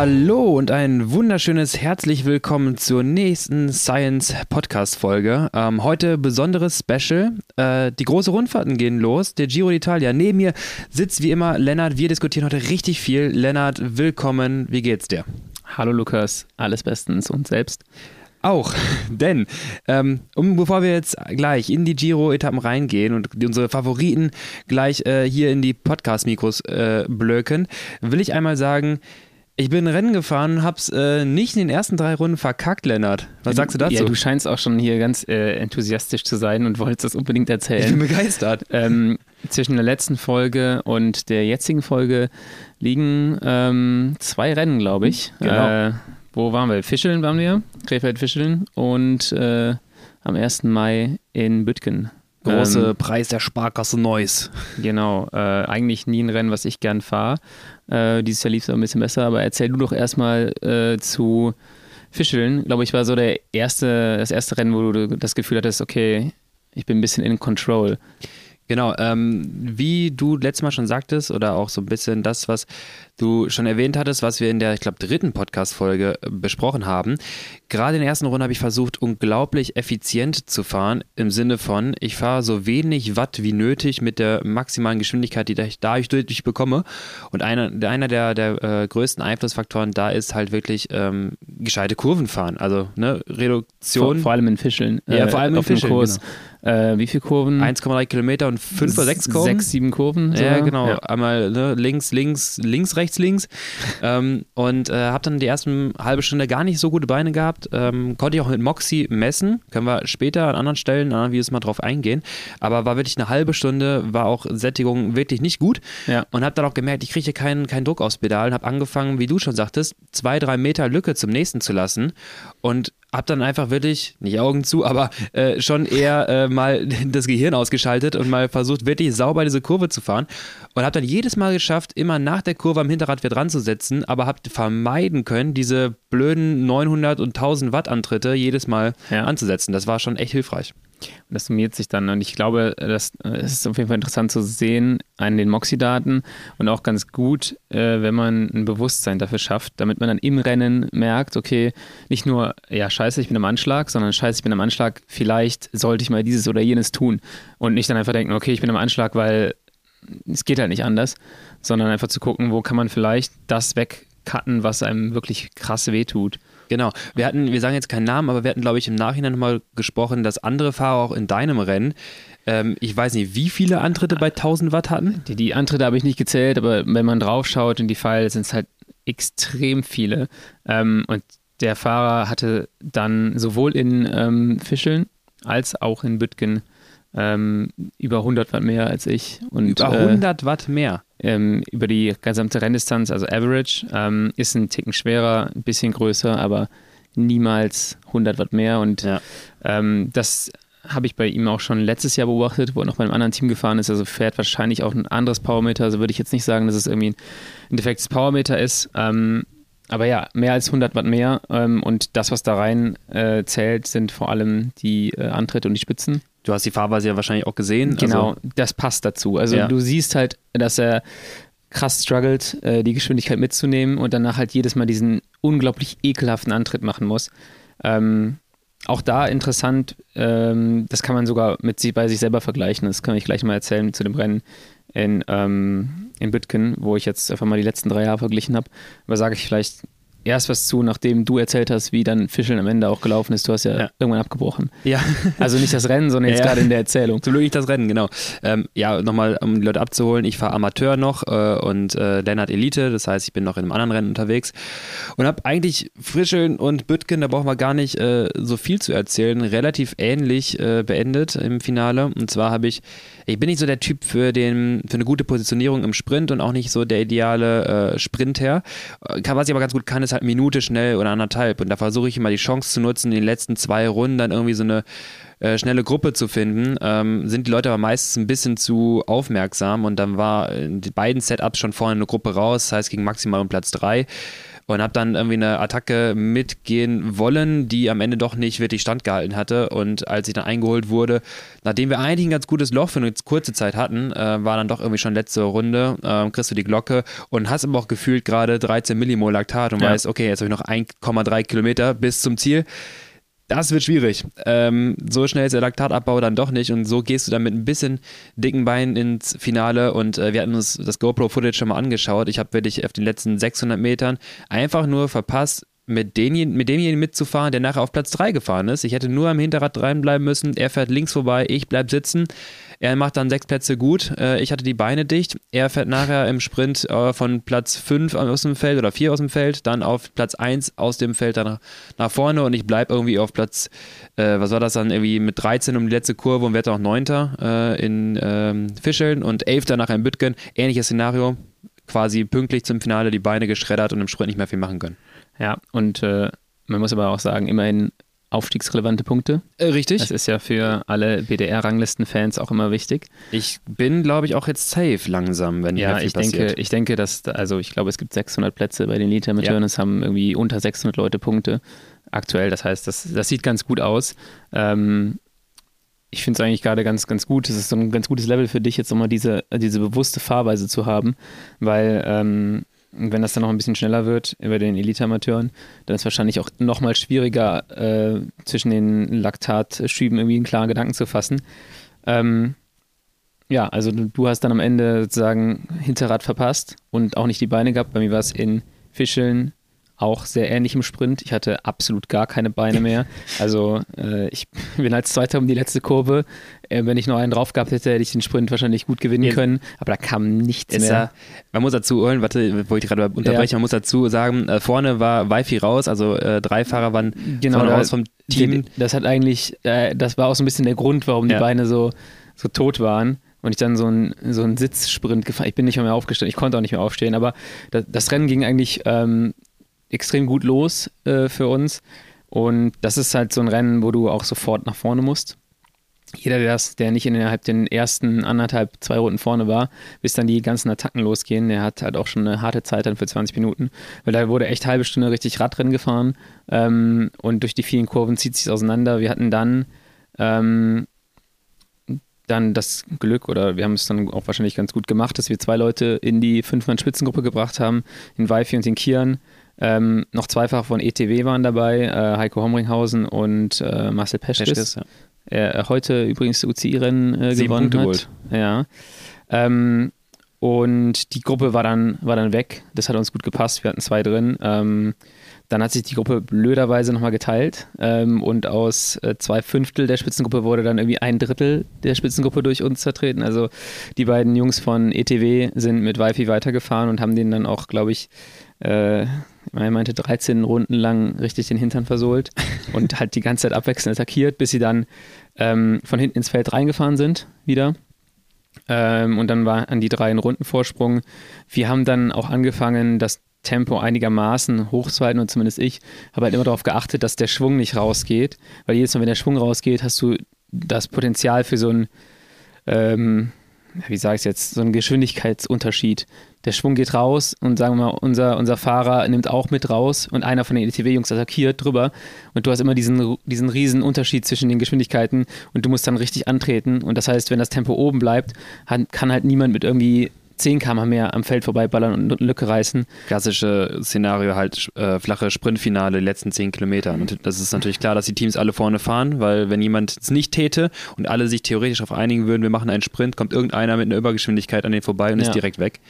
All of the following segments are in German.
Hallo und ein wunderschönes herzlich willkommen zur nächsten Science Podcast Folge. Ähm, heute besonderes Special. Äh, die große Rundfahrten gehen los. Der Giro d'Italia. Neben mir sitzt wie immer Lennart. Wir diskutieren heute richtig viel. Lennart, willkommen. Wie geht's dir? Hallo Lukas, alles bestens und selbst. Auch, denn ähm, um, bevor wir jetzt gleich in die Giro-Etappen reingehen und unsere Favoriten gleich äh, hier in die Podcast-Mikros äh, blöken, will ich einmal sagen, ich bin Rennen gefahren und hab's äh, nicht in den ersten drei Runden verkackt, Lennart. Was sagst du dazu? Ja, du scheinst auch schon hier ganz äh, enthusiastisch zu sein und wolltest das unbedingt erzählen. Ich bin begeistert. Ähm, zwischen der letzten Folge und der jetzigen Folge liegen ähm, zwei Rennen, glaube ich. Genau. Äh, wo waren wir? Fischeln waren wir, Krefeld-Fischeln und äh, am 1. Mai in Bütgen. Große Ähm, Preis der Sparkasse Neuss. Genau, äh, eigentlich nie ein Rennen, was ich gern fahre. Äh, dieses Jahr lief es ein bisschen besser, aber erzähl du doch erstmal äh, zu Fischeln. Glaube ich, war so der erste, das erste Rennen, wo du das Gefühl hattest, okay, ich bin ein bisschen in Control. Genau, ähm, wie du letztes Mal schon sagtest, oder auch so ein bisschen das, was du schon erwähnt hattest, was wir in der, ich glaube, dritten Podcast-Folge äh, besprochen haben. Gerade in der ersten Runde habe ich versucht, unglaublich effizient zu fahren, im Sinne von, ich fahre so wenig Watt wie nötig mit der maximalen Geschwindigkeit, die ich dadurch durch bekomme. Und einer, einer der, der äh, größten Einflussfaktoren da ist halt wirklich ähm, gescheite Kurven fahren. Also ne, Vor, Reduktion. vor allem in Fischeln. Ja, vor allem in Fischeln, Kurs. Äh, wie viele Kurven? 1,3 Kilometer und 5 oder 6 Kurven. Sechs, sieben Kurven. Ja, sogar. genau. Ja. Einmal ne, links, links, links, rechts, links. ähm, und äh, habe dann die ersten halbe Stunde gar nicht so gute Beine gehabt. Ähm, konnte ich auch mit Moxie messen. Können wir später an anderen Stellen, an anderen Videos mal drauf eingehen. Aber war wirklich eine halbe Stunde, war auch Sättigung wirklich nicht gut. Ja. Und habe dann auch gemerkt, ich kriege hier keinen, keinen Druck aufs Pedal und habe angefangen, wie du schon sagtest, zwei, drei Meter Lücke zum nächsten zu lassen. Und habe dann einfach wirklich, nicht Augen zu, aber äh, schon eher äh, mal das Gehirn ausgeschaltet und mal versucht, wirklich sauber diese Kurve zu fahren. Und habe dann jedes Mal geschafft, immer nach der Kurve am Hinterrad wieder dran zu setzen, aber habe vermeiden können, diese blöden 900 und 1000 Watt Antritte jedes Mal Ja. anzusetzen. Das war schon echt hilfreich. Und das summiert sich dann. Und ich glaube, das äh, ist auf jeden Fall interessant zu sehen an den Moxie-Daten und auch ganz gut, äh, wenn man ein Bewusstsein dafür schafft, damit man dann im Rennen merkt, okay, nicht nur, ja, scheiße, ich bin am Anschlag, sondern scheiße, ich bin am Anschlag, vielleicht sollte ich mal dieses oder jenes tun. Und nicht dann einfach denken, okay, ich bin am Anschlag, weil es geht halt nicht anders, sondern einfach zu gucken, wo kann man vielleicht das wegcutten, was einem wirklich krass wehtut. Genau. Wir hatten, wir sagen jetzt keinen Namen, aber wir hatten, glaube ich, im Nachhinein nochmal gesprochen, dass andere Fahrer auch in deinem Rennen, ähm, ich weiß nicht, wie viele Antritte bei 1000 Watt hatten? Die, die Antritte habe ich nicht gezählt, aber wenn man draufschaut in die Files, sind es halt extrem viele. Ähm, und der Fahrer hatte dann sowohl in ähm, Fischeln als auch in Bütgen ähm, über 100 Watt mehr als ich. Und, Über äh, 100 Watt mehr. Ähm, über die gesamte Renndistanz, also Average, ähm, ist ein Ticken schwerer, ein bisschen größer, aber niemals 100 Watt mehr. Und Ja. ähm, das habe ich bei ihm auch schon letztes Jahr beobachtet, wo er noch bei einem anderen Team gefahren ist. Also fährt wahrscheinlich auch ein anderes Powermeter. Also würde ich jetzt nicht sagen, dass es irgendwie ein defektes Powermeter ist. Ähm, aber ja, mehr als 100 Watt mehr. Ähm, und das, was da rein äh, zählt, sind vor allem die äh, Antritte und die Spitzen. Du hast die Fahrweise ja wahrscheinlich auch gesehen. Genau, Also, das passt dazu. Also Ja. du siehst halt, dass er krass struggelt, äh, die Geschwindigkeit mitzunehmen und danach halt jedes Mal diesen unglaublich ekelhaften Antritt machen muss. Ähm, auch da interessant, ähm, das kann man sogar mit sich bei sich selber vergleichen. Das kann ich gleich mal erzählen zu dem Rennen in, ähm, in Bütgen, wo ich jetzt einfach mal die letzten drei Jahre verglichen habe. Aber sage ich vielleicht erst was zu, nachdem du erzählt hast, wie dann Fischeln am Ende auch gelaufen ist. Du hast ja, Ja. irgendwann abgebrochen. ja. Also nicht das Rennen, sondern jetzt Ja. gerade in der Erzählung. Zum Glück nicht das Rennen, genau. Ähm, ja, nochmal, um die Leute abzuholen, ich fahre Amateur noch äh, und äh, Lennart Elite, das heißt, ich bin noch in einem anderen Rennen unterwegs und habe eigentlich Frischeln und Bütgen, da brauchen wir gar nicht äh, so viel zu erzählen, relativ ähnlich äh, beendet im Finale. Und zwar habe ich, ich bin nicht so der Typ für, den, für eine gute Positionierung im Sprint und auch nicht so der ideale äh, Sprinter. Äh, kann- Was ich aber ganz gut kann, ist halt Minute schnell oder anderthalb. Und da versuche ich immer die Chance zu nutzen, in den letzten zwei Runden dann irgendwie so eine äh, schnelle Gruppe zu finden, ähm, sind die Leute aber meistens ein bisschen zu aufmerksam. Und dann war in beiden Setups schon vorne eine Gruppe raus, das heißt gegen maximal um Platz 3 und habe dann irgendwie eine Attacke mitgehen wollen, die am Ende doch nicht wirklich standgehalten hatte. Und als ich dann eingeholt wurde, nachdem wir eigentlich ein ganz gutes Loch für eine kurze Zeit hatten, äh, war dann doch irgendwie schon letzte Runde, äh, kriegst du die Glocke und hast aber auch gefühlt gerade 13 Millimol Laktat und ja. weißt, okay, jetzt habe ich noch 1,3 Kilometer bis zum Ziel das wird schwierig. Ähm, so schnell ist der Laktatabbau dann doch nicht und so gehst du dann mit ein bisschen dicken Beinen ins Finale und äh, wir hatten uns das GoPro-Footage schon mal angeschaut. Ich habe wirklich auf den letzten 600 Metern einfach nur verpasst, mit, denjenigen, mit demjenigen mitzufahren, der nachher auf Platz 3 gefahren ist. Ich hätte nur am Hinterrad dranbleiben müssen. Er fährt links vorbei, ich bleib sitzen. Er macht dann sechs Plätze gut. Äh, ich hatte die Beine dicht. Er fährt nachher im Sprint äh, von Platz 5 aus dem Feld oder 4 aus dem Feld, dann auf Platz 1 aus dem Feld dann nach, vorne und ich bleibe irgendwie auf Platz, äh, was war das dann, irgendwie mit 13 um die letzte Kurve und werde auch 9. Äh, in ähm, Fischeln und 11. nachher in Bütgen. Ähnliches Szenario. Quasi pünktlich zum Finale die Beine geschreddert und im Sprint nicht mehr viel machen können. Ja, und äh, man muss aber auch sagen, immerhin aufstiegsrelevante Punkte. Äh, richtig. Das ist ja für alle BDR-Ranglisten-Fans auch immer wichtig. Ich bin, glaube ich, auch jetzt safe langsam, wenn ja, ich passiert. denke, ich denke, dass also ich glaube, es gibt 600 Plätze bei den Elite-Amateuren. Ja. Es haben irgendwie unter 600 Leute Punkte aktuell. Das heißt, das, das sieht ganz gut aus. Ähm, ich finde es eigentlich gerade ganz, ganz gut. Es ist so ein ganz gutes Level für dich, jetzt nochmal diese, diese bewusste Fahrweise zu haben, weil ähm, und wenn das dann noch ein bisschen schneller wird über den Elite-Amateuren, dann ist es wahrscheinlich auch nochmal schwieriger, äh, zwischen den Laktatschüben irgendwie einen klaren Gedanken zu fassen. Ähm, ja, also du, du, hast dann am Ende sozusagen Hinterrad verpasst und auch nicht die Beine gehabt. Bei mir war es in Fischeln, auch sehr ähnlich im Sprint. Ich hatte absolut gar keine Beine mehr. Also äh, ich bin als Zweiter um die letzte Kurve. Äh, wenn ich noch einen drauf gehabt hätte, hätte ich den Sprint wahrscheinlich gut gewinnen ja. können. Aber da kam nichts mehr. Ja, man muss dazu holen, warte, wollte ich gerade unterbrechen, ja. man muss dazu sagen, äh, vorne war Wi-Fi raus, also äh, drei Fahrer waren genau, vorne raus vom Team. Das hat eigentlich, äh, das war auch so ein bisschen der Grund, warum die Beine so, so tot waren und ich dann so einen so Sitzsprint gefahren. Ich bin nicht mehr aufgestanden, ich konnte auch nicht mehr aufstehen, aber das, das Rennen ging eigentlich ähm, extrem gut los äh, für uns. Und das ist halt so ein Rennen, wo du auch sofort nach vorne musst. Jeder, der, das, der nicht innerhalb den ersten anderthalb, zwei Runden vorne war, bis dann die ganzen Attacken losgehen, der hat halt auch schon eine harte Zeit dann für 20 Minuten, weil da wurde echt halbe Stunde richtig Radrennen gefahren ähm, und durch die vielen Kurven zieht sich auseinander. Wir hatten dann ähm, dann das Glück, oder wir haben es dann auch wahrscheinlich ganz gut gemacht, dass wir zwei Leute in die Fünf-Mann-Spitzengruppe gebracht haben, in Weifi und in Kian. Ähm, noch zweifach von ETW waren dabei, äh, Heiko Homringhausen und äh, Marcel Peschkes. Peschkes ja. Er heute übrigens UCI-Rennen äh, gewonnen Punkte hat. Ja. Ähm, und die Gruppe war dann, war dann weg. Das hat uns gut gepasst. Wir hatten zwei drin. Ähm, dann hat sich die Gruppe blöderweise nochmal geteilt ähm, und aus äh, zwei Fünftel der Spitzengruppe wurde dann irgendwie ein Drittel der Spitzengruppe durch uns vertreten. Also die beiden Jungs von ETW sind mit Wi-Fi weitergefahren und haben den dann auch, glaube ich, äh, er meinte 13 Runden lang richtig den Hintern versohlt und halt die ganze Zeit abwechselnd attackiert, bis sie dann ähm, von hinten ins Feld reingefahren sind wieder. Ähm, und dann war an die drei Runden Vorsprung. Wir haben dann auch angefangen, das Tempo einigermaßen hochzuhalten und zumindest ich habe halt immer darauf geachtet, dass der Schwung nicht rausgeht, weil jedes Mal, wenn der Schwung rausgeht, hast du das Potenzial für so ein, ähm, wie sage ich es jetzt, so einen Geschwindigkeitsunterschied. Der Schwung geht raus und sagen wir mal, unser, unser Fahrer nimmt auch mit raus und einer von den ETW-Jungs attackiert drüber. Und du hast immer diesen, diesen riesen Unterschied zwischen den Geschwindigkeiten und du musst dann richtig antreten. Und das heißt, wenn das Tempo oben bleibt, kann halt niemand mit irgendwie 10 km mehr am Feld vorbeiballern und eine Lücke reißen. Klassische Szenario halt äh, flache Sprintfinale, die letzten 10 Kilometer. Und das ist natürlich klar, dass die Teams alle vorne fahren, weil wenn jemand es nicht täte und alle sich theoretisch darauf einigen würden, wir machen einen Sprint, kommt irgendeiner mit einer Übergeschwindigkeit an den vorbei und ja. ist direkt weg.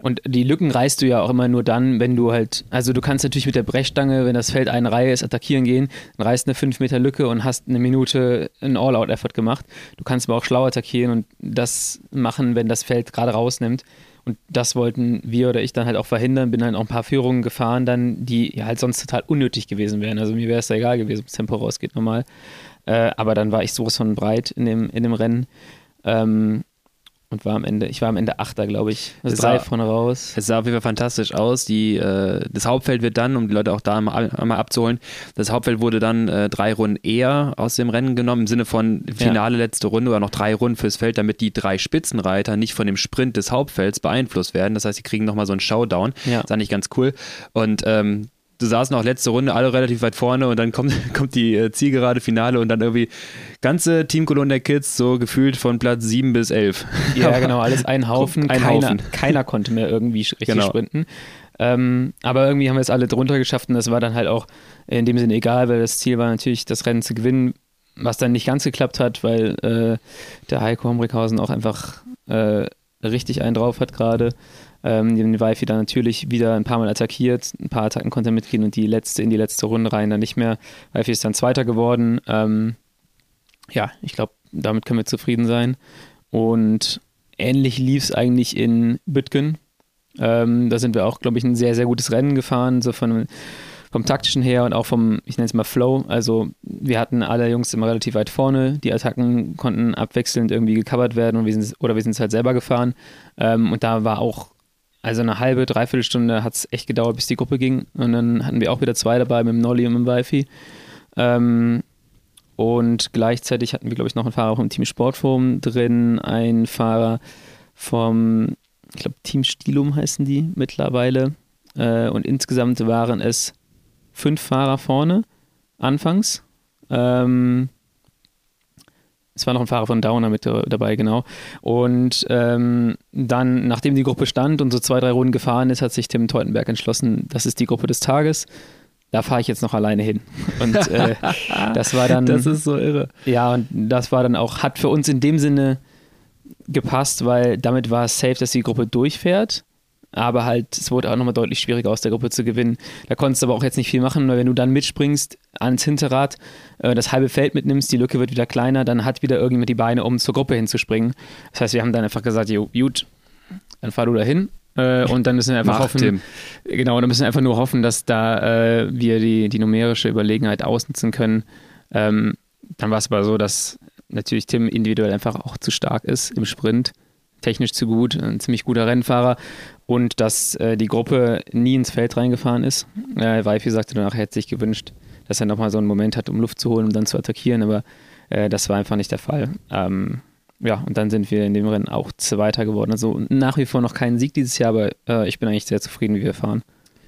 Und die Lücken reißt du ja auch immer nur dann, wenn du halt, also du kannst natürlich mit der Brechstange, wenn das Feld eine Reihe ist, attackieren gehen, dann reißt eine 5 Meter Lücke und hast eine Minute einen All-Out-Effort gemacht. Du kannst aber auch schlau attackieren und das machen, wenn das Feld gerade rausnimmt. Und das wollten wir oder ich dann halt auch verhindern. Bin halt auch ein paar Führungen gefahren, dann, die ja halt sonst total unnötig gewesen wären. Also mir wäre es da egal gewesen, ob das Tempo rausgeht normal. Äh, aber dann war ich sowas von breit in dem, in dem Rennen. Ähm, und war am Ende, ich war am Ende Achter, glaube ich. Also Es drei sah- vorne raus. Es sah auf jeden Fall fantastisch aus. Die, äh, das Hauptfeld wird dann, um die Leute auch da einmal, einmal abzuholen, das Hauptfeld wurde dann äh, drei Runden eher aus dem Rennen genommen, im Sinne von Finale, letzte Runde oder noch drei Runden fürs Feld, damit die drei Spitzenreiter nicht von dem Sprint des Hauptfelds beeinflusst werden. Das heißt, sie kriegen nochmal so einen Showdown. Ja. Das fand ich ganz cool. Und ähm, du saßen auch letzte Runde alle relativ weit vorne und dann kommt, kommt die äh, Zielgerade Finale und dann irgendwie ganze Teamkolonne der Kids so gefühlt von Platz 7 bis 11. Ja, genau, alles ein Haufen. Ein keiner, Haufen. keiner konnte mehr irgendwie richtig Genau. sprinten. Ähm, aber irgendwie haben wir es alle drunter geschafft und das war dann halt auch in dem Sinne egal, weil das Ziel war natürlich, das Rennen zu gewinnen, was dann nicht ganz geklappt hat, weil äh, der Heiko Homrichhausen auch einfach äh, richtig einen drauf hat gerade. Ähm, den Weifi dann natürlich wieder ein paar Mal attackiert, ein paar Attacken konnte er mitgehen und die letzte in die letzte Runde rein dann nicht mehr. Weifi ist dann Zweiter geworden. Ähm, ja, ich glaube, damit können wir zufrieden sein. Und ähnlich lief es eigentlich in Bütgen. Ähm, da sind wir auch, glaube ich, ein sehr, sehr gutes Rennen gefahren, so von, vom taktischen her und auch vom, ich nenne es mal Flow. Also wir hatten alle Jungs immer relativ weit vorne. Die Attacken konnten abwechselnd irgendwie gecovert werden und wir oder wir sind es halt selber gefahren. Ähm, und da war auch, also eine halbe, dreiviertel Stunde hat es echt gedauert, bis die Gruppe ging. Und dann hatten wir auch wieder zwei dabei mit dem Nolly und mit dem Wifi. Ähm, und gleichzeitig hatten wir, glaube ich, noch einen Fahrer vom Team Sportforum drin, einen Fahrer vom, ich glaube, Team Stilum heißen die mittlerweile. Äh, und insgesamt waren es fünf Fahrer vorne, anfangs. Ähm, es war noch ein Fahrer von Downer mit da- dabei, genau. Und ähm, dann, nachdem die Gruppe stand und so zwei, drei Runden gefahren ist, hat sich Tim Teutenberg entschlossen, das ist die Gruppe des Tages. Da fahre ich jetzt noch alleine hin. Und äh, das war dann. Das ist so irre. Ja, und das war dann auch, hat für uns in dem Sinne gepasst, weil damit war es safe, dass die Gruppe durchfährt. Aber halt, es wurde auch nochmal deutlich schwieriger aus der Gruppe zu gewinnen. Da konntest du aber auch jetzt nicht viel machen, weil wenn du dann mitspringst ans Hinterrad, äh, das halbe Feld mitnimmst, die Lücke wird wieder kleiner, dann hat wieder irgendjemand die Beine, um zur Gruppe hinzuspringen. Das heißt, wir haben dann einfach gesagt, jo, gut, dann fahr du da hin. Äh, und dann müssen wir einfach Mach, hoffen, Tim. Genau, da müssen wir einfach nur hoffen, dass da äh, wir die, die numerische Überlegenheit ausnutzen können. Ähm, dann war es aber so, dass natürlich Tim individuell einfach auch zu stark ist im Sprint, technisch zu gut, ein ziemlich guter Rennfahrer und dass äh, die Gruppe nie ins Feld reingefahren ist. Äh, Weifi sagte danach, er hätte sich gewünscht, dass er nochmal so einen Moment hat, um Luft zu holen und dann zu attackieren, aber äh, das war einfach nicht der Fall. Ähm, ja, und dann sind wir in dem Rennen auch Zweiter geworden. Also nach wie vor noch keinen Sieg dieses Jahr, aber äh, ich bin eigentlich sehr zufrieden, wie wir fahren.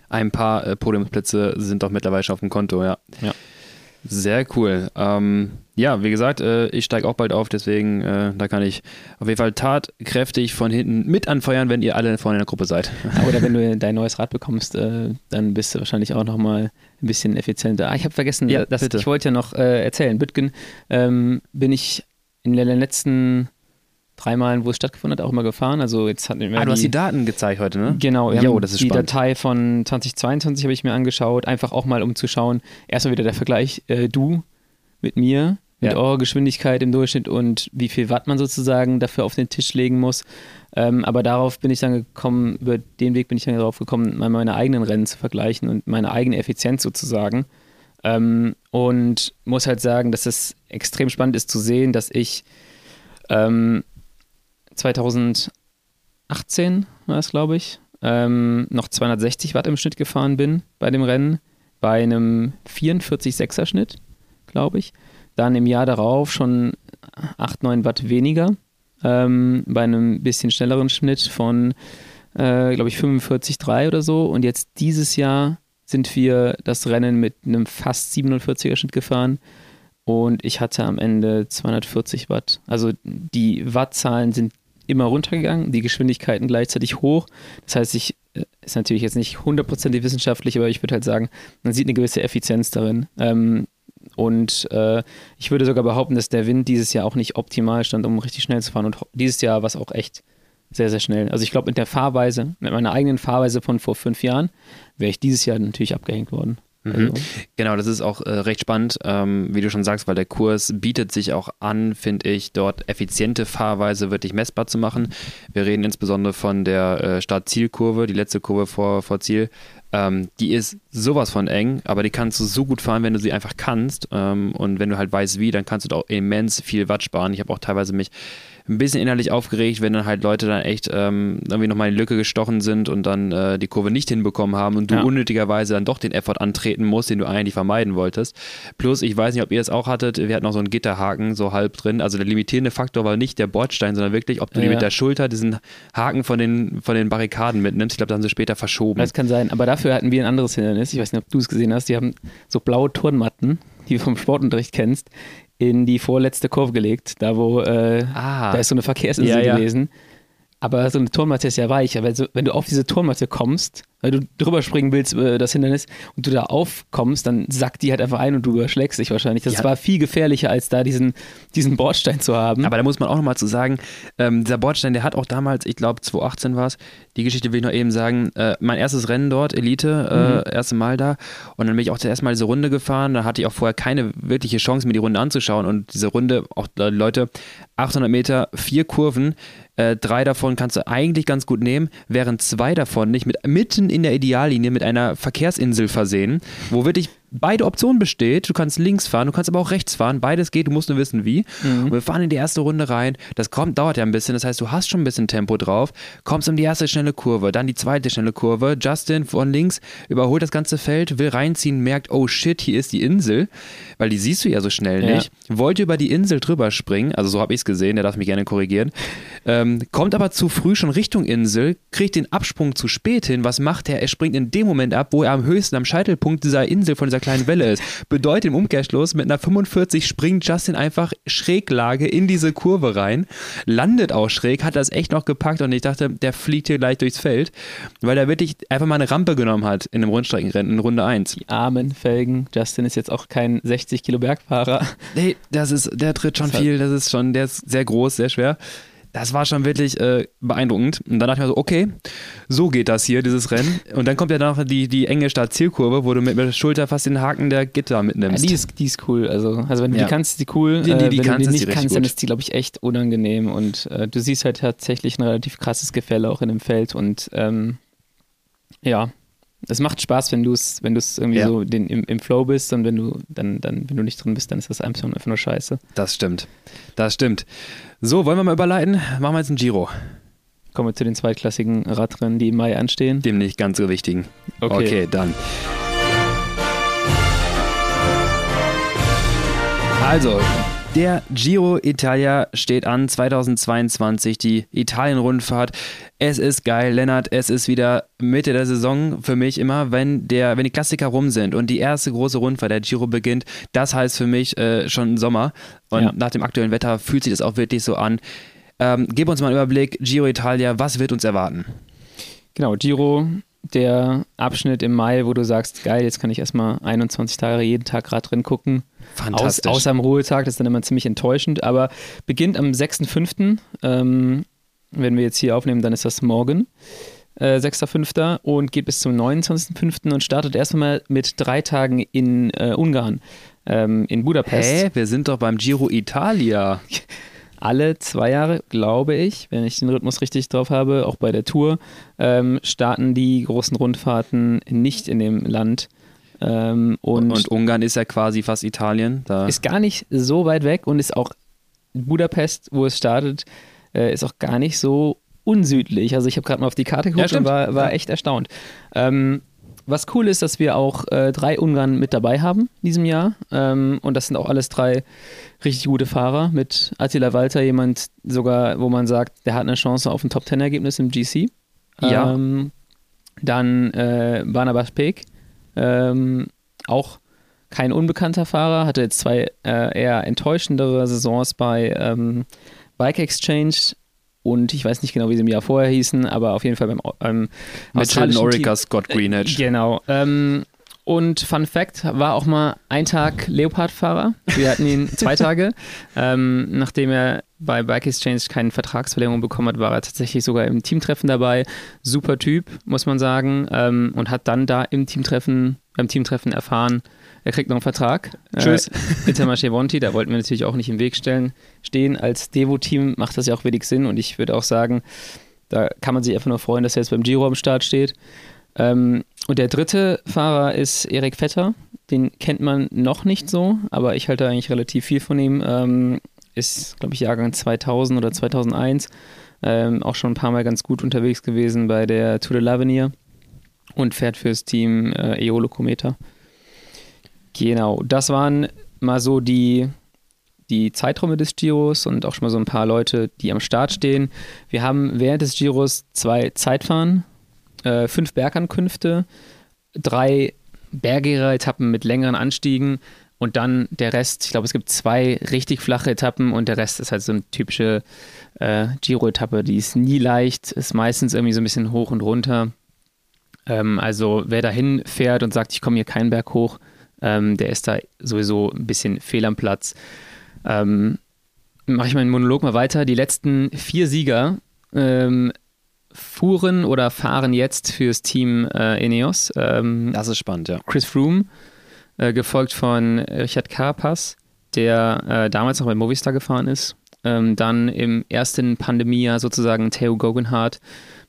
Ein paar äh, Podiumsplätze sind doch mittlerweile schon auf dem Konto, ja. Ja. Sehr cool. Ähm, ja, wie gesagt, äh, ich steige auch bald auf, deswegen äh, da kann ich auf jeden Fall tatkräftig von hinten mit anfeuern, wenn ihr alle vorne in der Gruppe seid. Oder wenn du dein neues Rad bekommst, äh, dann bist du wahrscheinlich auch nochmal ein bisschen effizienter. Ah, ich habe vergessen, Ja, dass, bitte. ich wollte ja noch äh, erzählen. Bütgen ähm, bin ich in den letzten drei Malen, wo es stattgefunden hat, auch immer gefahren. Also jetzt hatten wir Ah, du hast die, Daten gezeigt heute, ne? Genau, wir Jo, das ist die spannend. Datei von 2022 habe ich mir angeschaut, einfach auch mal um zu schauen. Erstmal wieder der Vergleich, äh, du mit mir, mit Ja. eurer Geschwindigkeit im Durchschnitt und wie viel Watt man sozusagen dafür auf den Tisch legen muss. Ähm, aber darauf bin ich dann gekommen, über den Weg bin ich dann darauf gekommen, mal meine eigenen Rennen zu vergleichen und meine eigene Effizienz sozusagen. Ähm, und muss halt sagen, dass es extrem spannend ist zu sehen, dass ich ähm, 2018 war es, glaube ich, ähm, noch 260 Watt im Schnitt gefahren bin bei dem Rennen, bei einem 44,6er Schnitt, glaube ich. Dann im Jahr darauf schon 8, 9 Watt weniger, ähm, bei einem bisschen schnelleren Schnitt von, äh, glaube ich, 45,3 oder so. Und jetzt dieses Jahr sind wir das Rennen mit einem fast 47er Schnitt gefahren und ich hatte am Ende 240 Watt. Also die Wattzahlen sind immer runtergegangen, die Geschwindigkeiten gleichzeitig hoch. Das heißt, ich äh, ist natürlich jetzt nicht hundertprozentig wissenschaftlich, aber ich würde halt sagen, man sieht eine gewisse Effizienz darin. Ähm, und äh, ich würde sogar behaupten, dass der Wind dieses Jahr auch nicht optimal stand, um richtig schnell zu fahren. Und dieses Jahr war es auch echt sehr, sehr schnell. Also ich glaube, mit der Fahrweise, mit meiner eigenen Fahrweise von vor fünf Jahren, wäre ich dieses Jahr natürlich abgehängt worden. Also, Genau, das ist auch äh, recht spannend, ähm, wie du schon sagst, weil der Kurs bietet sich auch an, finde ich, dort effiziente Fahrweise wirklich messbar zu machen. Wir reden insbesondere von der äh, Start-Ziel-Kurve, die letzte Kurve vor, vor Ziel. Ähm, die ist sowas von eng, aber die kannst du so gut fahren, wenn du sie einfach kannst. Ähm, und wenn du halt weißt, wie, dann kannst du da auch immens viel Watt sparen. Ich habe auch teilweise mich ein bisschen innerlich aufgeregt, wenn dann halt Leute dann echt ähm, irgendwie nochmal in die Lücke gestochen sind und dann äh, die Kurve nicht hinbekommen haben und du Ja. unnötigerweise dann doch den Effort antreten musst, den du eigentlich vermeiden wolltest. Plus, ich weiß nicht, ob ihr es auch hattet, wir hatten noch so einen Gitterhaken so halb drin. Also der limitierende Faktor war nicht der Bordstein, sondern wirklich, ob du Ja. mit der Schulter diesen Haken von den, von den Barrikaden mitnimmst. Ich glaube, da haben sie später verschoben. Das kann sein, aber dafür hatten wir ein anderes Hindernis. Ich weiß nicht, ob du es gesehen hast. Die haben so blaue Turnmatten, die du vom Sportunterricht kennst, in die vorletzte Kurve gelegt. Da, wo äh, Ah. da ist so eine Verkehrsinsel Ja, ja. gewesen. Aber so eine Turnmatte ist ja weich. Aber so, wenn du auf diese Turnmatte kommst, weil du drüber springen willst, das Hindernis, und du da aufkommst, dann sackt die halt einfach ein und du überschlägst dich wahrscheinlich. Das Ja. war viel gefährlicher, als da diesen, diesen Bordstein zu haben. Aber da muss man auch nochmal zu sagen, ähm, dieser Bordstein, der hat auch damals, ich glaube 2018 war es, die Geschichte will ich noch eben sagen, äh, mein erstes Rennen dort, Elite, äh, erste Mal da und dann bin ich auch zuerst mal diese Runde gefahren, da hatte ich auch vorher keine wirkliche Chance, mir die Runde anzuschauen und diese Runde, auch äh, Leute, 800 Meter, vier Kurven, äh, drei davon kannst du eigentlich ganz gut nehmen, während zwei davon nicht mit, mitten in der Ideallinie mit einer Verkehrsinsel versehen, wo wirklich beide Optionen besteht. Du kannst links fahren, du kannst aber auch rechts fahren. Beides geht, du musst nur wissen, wie. Und wir fahren in die erste Runde rein. Das kommt, dauert ja ein bisschen. Das heißt, du hast schon ein bisschen Tempo drauf, kommst um die erste schnelle Kurve, dann die zweite schnelle Kurve. Justin von links überholt das ganze Feld, will reinziehen, merkt, oh shit, hier ist die Insel, weil die siehst du ja so schnell Ja. nicht. Wollte über die Insel drüber springen, also so habe ich es gesehen, der darf mich gerne korrigieren. Ähm, kommt aber zu früh schon Richtung Insel, kriegt den Absprung zu spät hin. Was macht er? Er springt in dem Moment ab, wo er am höchsten, am Scheitelpunkt dieser Insel von dieser kleinen Welle ist. Bedeutet im Umkehrschluss, mit einer 45 springt Justin einfach Schräglage in diese Kurve rein, landet auch schräg, hat das echt noch gepackt und ich dachte, der fliegt hier gleich durchs Feld, weil er wirklich einfach mal eine Rampe genommen hat in einem Rundstreckenrennen in Runde 1. die armen Felgen. Justin ist jetzt auch kein 60 Kilo Bergfahrer. Nee, das ist, der tritt schon Das viel, das ist schon, der ist sehr groß, sehr schwer. Das war schon wirklich äh, beeindruckend. Und dann dachte ich mir so, okay, so geht das hier, dieses Rennen. Und dann kommt ja noch die, die enge Start-Zielkurve, wo du mit der Schulter fast den Haken der Gitter Ja, mitnimmst. die, ist, die ist cool. Also, also wenn du Ja. die kannst, ist die cool. Die- die- Äh, die wenn kannst, du die die nicht richtig kannst, dann ist die, glaube ich, echt unangenehm. Und äh, du siehst halt tatsächlich ein relativ krasses Gefälle auch in dem Feld. Und ähm, ja, es macht Spaß, wenn du es, wenn du es irgendwie Ja. so den, im, im Flow bist und wenn du dann, dann, wenn du nicht drin bist, dann ist das einfach nur, scheiße. Das stimmt. Das stimmt. So, wollen wir mal überleiten? Machen wir jetzt einen Giro. Kommen wir zu den zweitklassigen Radrennen, die im Mai anstehen. Dem nicht ganz so wichtigen. Okay. okay dann. Also, der Giro Italia steht an, 2022, die Italien-Rundfahrt. Es ist geil, Lennart, es ist wieder Mitte der Saison für mich immer, wenn, der, wenn die Klassiker rum sind und die erste große Rundfahrt, der Giro beginnt, das heißt für mich äh, schon Sommer. Und Ja. nach dem aktuellen Wetter fühlt sich das auch wirklich so an. Ähm, gib uns mal einen Überblick, Giro Italia, was wird uns erwarten? Genau, Giro, der Abschnitt im Mai, wo du sagst, geil, jetzt kann ich erstmal 21 Tage jeden Tag Radrennen gucken. Aus, Fantastisch. außer am Ruhetag, das ist dann immer ziemlich enttäuschend, aber beginnt am 6.5. Ähm, wenn wir jetzt hier aufnehmen, dann ist das morgen, äh, 6.5. und geht bis zum 29.5. und startet erstmal mit drei Tagen in äh, Ungarn, ähm, in Budapest. Hä? Wir sind doch beim Giro Italia. Alle zwei Jahre, glaube ich, wenn ich den Rhythmus richtig drauf habe, auch bei der Tour, ähm, starten die großen Rundfahrten nicht in dem Land. Ähm, und Und, Ungarn ist ja quasi fast Italien. Da ist gar nicht so weit weg und ist auch Budapest, wo es startet, äh, ist auch gar nicht so unsüdlich. Also ich habe gerade mal auf die Karte Ja, geguckt und stimmt. war, war Ja. echt erstaunt. Ähm, was cool ist, dass wir auch äh, drei Ungarn mit dabei haben in diesem Jahr. Ähm, und das sind auch alles drei richtig gute Fahrer. Mit Attila Walter, jemand sogar, wo man sagt, der hat eine Chance auf ein Top-10-Ergebnis im GC. Ja. Ähm, dann äh, Barnabas Peek, ähm, auch kein unbekannter Fahrer, hatte jetzt zwei äh, eher enttäuschendere Saisons bei ähm, Bike Exchange und ich weiß nicht genau, wie sie im Jahr vorher hießen, aber auf jeden Fall beim ähm, mit Sheldon australischen Orica, Team- Scott Greenedge. Genau. Ähm, und Fun Fact, war auch mal ein Tag Leopard-Fahrer. Wir hatten ihn zwei Tage. Ähm, nachdem er bei Bike Exchange keine Vertragsverlängerung bekommen hat, war er tatsächlich sogar im Teamtreffen dabei. Super Typ, muss man sagen. Ähm, und hat dann da im Teamtreffen, beim Teamtreffen erfahren, er kriegt noch einen Vertrag. Tschüss. Äh, Intermarché Vonti, da wollten wir natürlich auch nicht im Weg stellen. Stehen als Devo-Team macht das ja auch wenig Sinn und ich würde auch sagen, da kann man sich einfach nur freuen, dass er jetzt beim Giro am Start steht. Ähm, und der dritte Fahrer ist Erik Vetter. Den kennt man noch nicht so, aber ich halte eigentlich relativ viel von ihm. Ähm, ist, glaube ich, Jahrgang 2000 oder 2001. Ähm, auch schon ein paar Mal ganz gut unterwegs gewesen bei der Tour de l'Avenir und fährt fürs Team äh, Eolo Cometa. Genau, das waren mal so die, die Zeiträume des Giros und auch schon mal so ein paar Leute, die am Start stehen. Wir haben während des Giros zwei Zeitfahren, äh, fünf Bergankünfte, drei bergigere Etappen mit längeren Anstiegen und dann der Rest. Ich glaube, es gibt zwei richtig flache Etappen und der Rest ist halt so eine typische äh, Giro-Etappe. Die ist nie leicht, ist meistens irgendwie so ein bisschen hoch und runter. Ähm, also wer dahin fährt und sagt, ich komme hier keinen Berg hoch, ähm, der ist da sowieso ein bisschen fehl am Platz. Ähm, Mache ich meinen Monolog mal weiter. Die letzten vier Sieger ähm, fuhren oder fahren jetzt fürs Team äh, Ineos. Ähm, das ist spannend, ja. Chris Froome, äh, gefolgt von Richard Carapaz, der äh, damals noch bei Movistar gefahren ist. Ähm, dann im ersten Pandemiejahr sozusagen Theo Guggenhardt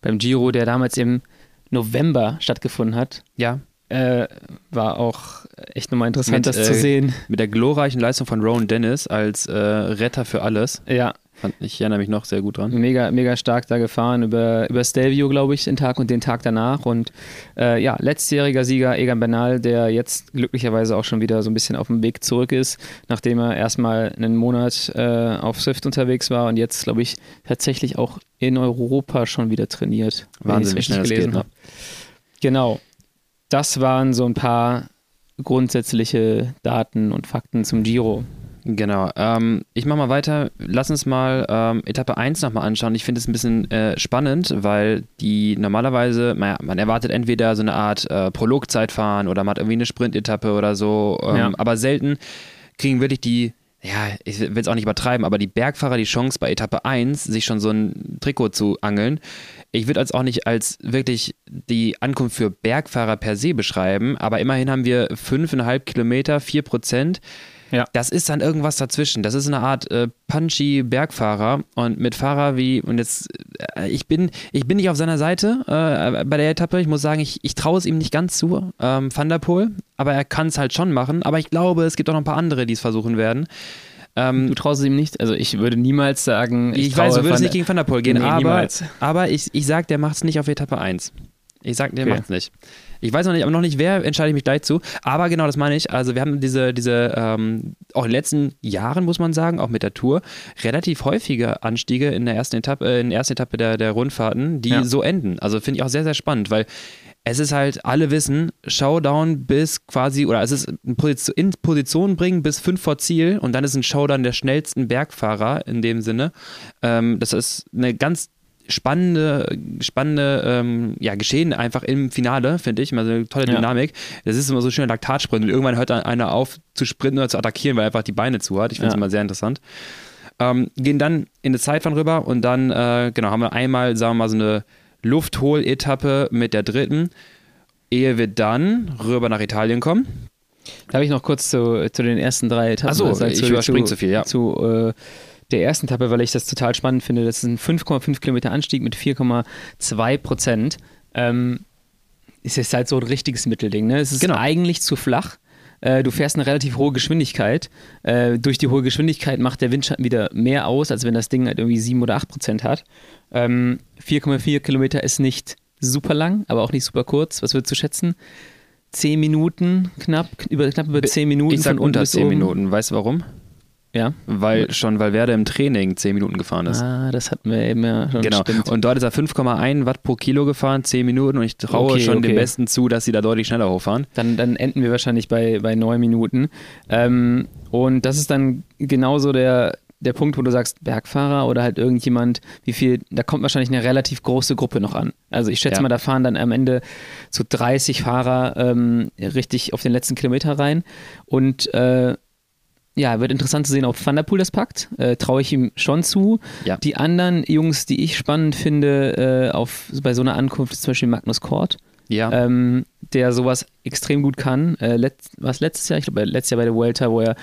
beim Giro, der damals im November stattgefunden hat. Ja. Äh, war auch echt nochmal interessant, mit, das zu äh, sehen. Mit der glorreichen Leistung von Rowan Dennis als äh, Retter für alles. Ja. Ich erinnere mich noch sehr gut dran. Mega, mega stark da gefahren über, über Stelvio, glaube ich, den Tag und den Tag danach. Und äh, ja, letztjähriger Sieger Egan Bernal, der jetzt glücklicherweise auch schon wieder so ein bisschen auf dem Weg zurück ist, nachdem er erstmal einen Monat äh, auf Swift unterwegs war und jetzt, glaube ich, tatsächlich auch in Europa schon wieder trainiert. Wahnsinn, wie schnell gelesen habe. Genau. Das waren so ein paar grundsätzliche Daten und Fakten zum Giro. Genau. Ähm, ich mache mal weiter. Lass uns mal ähm, Etappe 1 nochmal anschauen. Ich finde es ein bisschen äh, spannend, weil die normalerweise, naja, man erwartet entweder so eine Art äh, Prologzeitfahren oder man hat irgendwie eine Sprintetappe oder so, ähm, ja. aber selten kriegen wirklich die ja, ich will es auch nicht übertreiben, aber die Bergfahrer die Chance bei Etappe 1, sich schon so ein Trikot zu angeln. Ich würde es auch nicht als wirklich die Ankunft für Bergfahrer per se beschreiben, aber immerhin haben wir 5,5 Kilometer, 4 Prozent. Ja. Das ist dann irgendwas dazwischen. Das ist eine Art äh, punchy Bergfahrer und mit Fahrer wie, und jetzt, äh, ich bin, ich bin nicht auf seiner Seite äh, bei der Etappe. Ich muss sagen, ich, ich traue es ihm nicht ganz zu, ähm, Van der Poel, aber er kann es halt schon machen. Aber ich glaube, es gibt auch noch ein paar andere, die es versuchen werden. Ähm, du traust es ihm nicht? Also ich würde niemals sagen, ich, ich weiß, du würdest nicht gegen Van der Poel gehen, nee, aber, aber ich, ich sag, der macht es nicht auf Etappe 1. Ich sag, der okay. macht es nicht. Ich weiß noch nicht, aber noch nicht, wer entscheide ich mich gleich zu. Aber genau das meine ich. Also wir haben diese, diese ähm, auch in den letzten Jahren, muss man sagen, auch mit der Tour, relativ häufige Anstiege in der ersten Etappe, äh, in der ersten Etappe der, der Rundfahrten, die ja. so enden. Also finde ich auch sehr, sehr spannend, weil es ist halt, alle wissen, Showdown bis quasi, oder es ist in Position bringen bis fünf vor Ziel und dann ist ein Showdown der schnellsten Bergfahrer in dem Sinne. Ähm, das ist eine ganz spannende, spannende ähm, ja, Geschehen einfach im Finale, finde ich. Also eine tolle Dynamik. Ja. Das ist immer so schön Laktatsprint und irgendwann hört dann einer auf zu sprinten oder zu attackieren, weil er einfach die Beine zu hat. Ich finde es ja. immer sehr interessant. Ähm, gehen dann in eine Zeitfahren rüber und dann, äh, genau, haben wir einmal, sagen wir mal, so eine Lufthol-Etappe mit der dritten, ehe wir dann rüber nach Italien kommen. Darf ich noch kurz zu, zu den ersten drei Etappen? Achso, also, ich überspringe zu, zu viel, ja. Zu, äh, der ersten Etappe, weil ich das total spannend finde. Das ist ein 5,5 Kilometer Anstieg mit 4,2 Prozent. Ähm, ist jetzt halt so ein richtiges Mittelding. Ne? Es ist genau. eigentlich zu flach. Äh, du fährst eine relativ hohe Geschwindigkeit. Äh, durch die hohe Geschwindigkeit macht der Windschatten wieder mehr aus, als wenn das Ding halt irgendwie 7 oder 8 Prozent hat. Ähm, 4,4 Kilometer ist nicht super lang, aber auch nicht super kurz. Was würdest du schätzen? 10 Minuten, knapp, über, knapp über 10 Minuten. Ich sag unter 10 Minuten. Weißt du warum? Ja. Weil schon Valverde im Training 10 Minuten gefahren ist. Ah, das hatten wir eben ja schon. Genau. Stimmt. Und dort ist er 5,1 Watt pro Kilo gefahren, 10 Minuten und ich traue okay, schon okay. den Besten zu, dass sie da deutlich schneller hochfahren. Dann, dann enden wir wahrscheinlich bei, bei 9 Minuten. Ähm, und das ist dann genauso der, der Punkt, wo du sagst, Bergfahrer oder halt irgendjemand, wie viel, da kommt wahrscheinlich eine relativ große Gruppe noch an. Also ich schätze ja. mal, da fahren dann am Ende so 30 Fahrer ähm, richtig auf den letzten Kilometer rein. Und äh, ja, wird interessant zu sehen, ob Van der Poel das packt. Äh, Traue ich ihm schon zu. Ja. Die anderen Jungs, die ich spannend finde, äh, auf, bei so einer Ankunft ist zum Beispiel Magnus Kort. Ja. Ähm, der sowas extrem gut kann. Äh, letzt, was letztes Jahr? Ich glaube, letztes Jahr bei der Vuelta, wo er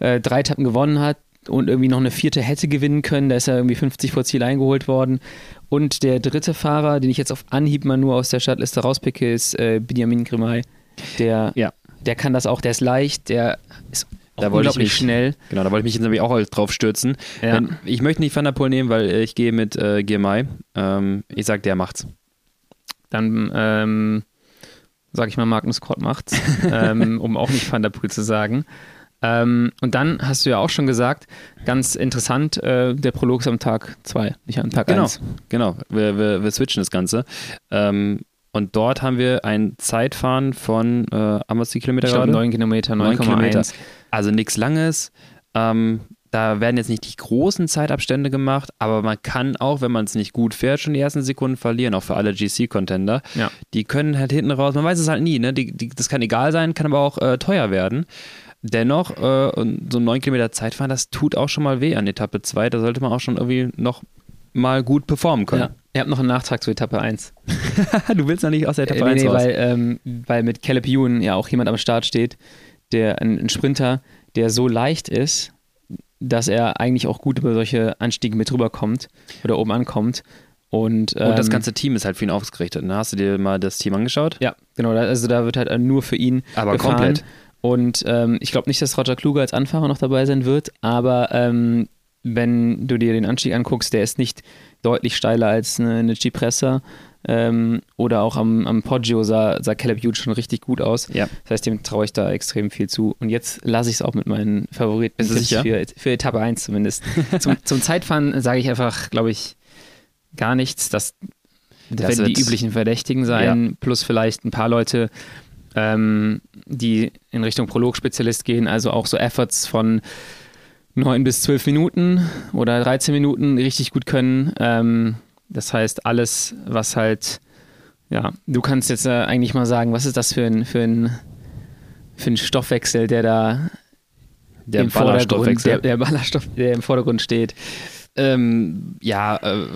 äh, drei Etappen gewonnen hat und irgendwie noch eine vierte hätte gewinnen können. Da ist er irgendwie 50 vor Ziel eingeholt worden. Und der dritte Fahrer, den ich jetzt auf Anhieb mal nur aus der Startliste rauspicke, ist äh, Benjamin Grimay. Der, ja. der kann das auch, der ist leicht, der ist da wollte ich unglaublich mich, schnell. Genau, da wollte ich mich jetzt nämlich auch drauf stürzen. Ja. Wenn, ich möchte nicht Van der Poel nehmen, weil ich gehe mit äh, Girmay. Ähm, ich sag, der macht's. Dann ähm, sage ich mal, Magnus Kort macht's, ähm, um auch nicht Van der Poel zu sagen. Ähm, und dann hast du ja auch schon gesagt, ganz interessant, äh, der Prolog ist am Tag 2, nicht am Tag Genau, 1. genau. Wir, wir, wir switchen das Ganze. Ähm, und dort haben wir ein Zeitfahren von, äh, haben wir es die Kilometer Ich gerade? 9 Kilometer, Neun Kilometer. 9,1. Also nichts Langes. Ähm, da werden jetzt nicht die großen Zeitabstände gemacht, aber man kann auch, wenn man es nicht gut fährt, schon die ersten Sekunden verlieren, auch für alle GC-Contender. Ja. Die können halt hinten raus, man weiß es halt nie, ne? Die, die, das kann egal sein, kann aber auch äh, teuer werden. Dennoch, äh, so 9 Kilometer Zeitfahren, das tut auch schon mal weh an Etappe 2. Da sollte man auch schon irgendwie noch mal gut performen können. Ja. Ihr habt noch einen Nachtrag zu Etappe 1. du willst noch nicht aus der Etappe Äh, nee, 1 nee, raus. weil, ähm, weil mit Caleb Ewan ja auch jemand am Start steht, der ein, ein Sprinter, der so leicht ist, dass er eigentlich auch gut über solche Anstiege mit rüberkommt oder oben ankommt. Und, ähm, und das ganze Team ist halt für ihn ausgerichtet. Ne? Hast du dir mal das Team angeschaut? Ja, genau. Also da wird halt nur für ihn Aber gefahren. komplett. Und ähm, ich glaube nicht, dass Roger Kluge als Anfahrer noch dabei sein wird, aber ähm, wenn du dir den Anstieg anguckst, der ist nicht deutlich steiler als eine, eine Cipressa. Ähm, oder auch am, am Poggio sah, sah Caleb Hughes schon richtig gut aus. Ja. Das heißt, dem traue ich da extrem viel zu. Und jetzt lasse ich es auch mit meinen Favoriten für, für Etappe 1 zumindest. zum, zum Zeitfahren sage ich einfach, glaube ich, gar nichts. Das, das, Das werden die üblichen Verdächtigen sein, plus vielleicht ein paar Leute, ähm, die in Richtung Prolog-Spezialist gehen, also auch so Efforts von 9 bis 12 Minuten oder 13 Minuten richtig gut können. Ähm, das heißt, alles, was halt, ja, du kannst jetzt äh, eigentlich mal sagen, was ist das für ein, für ein, für ein Stoffwechsel, der da Der im Vordergrund, der, der Ballerstoff, der im Vordergrund steht. Ähm, ja, äh,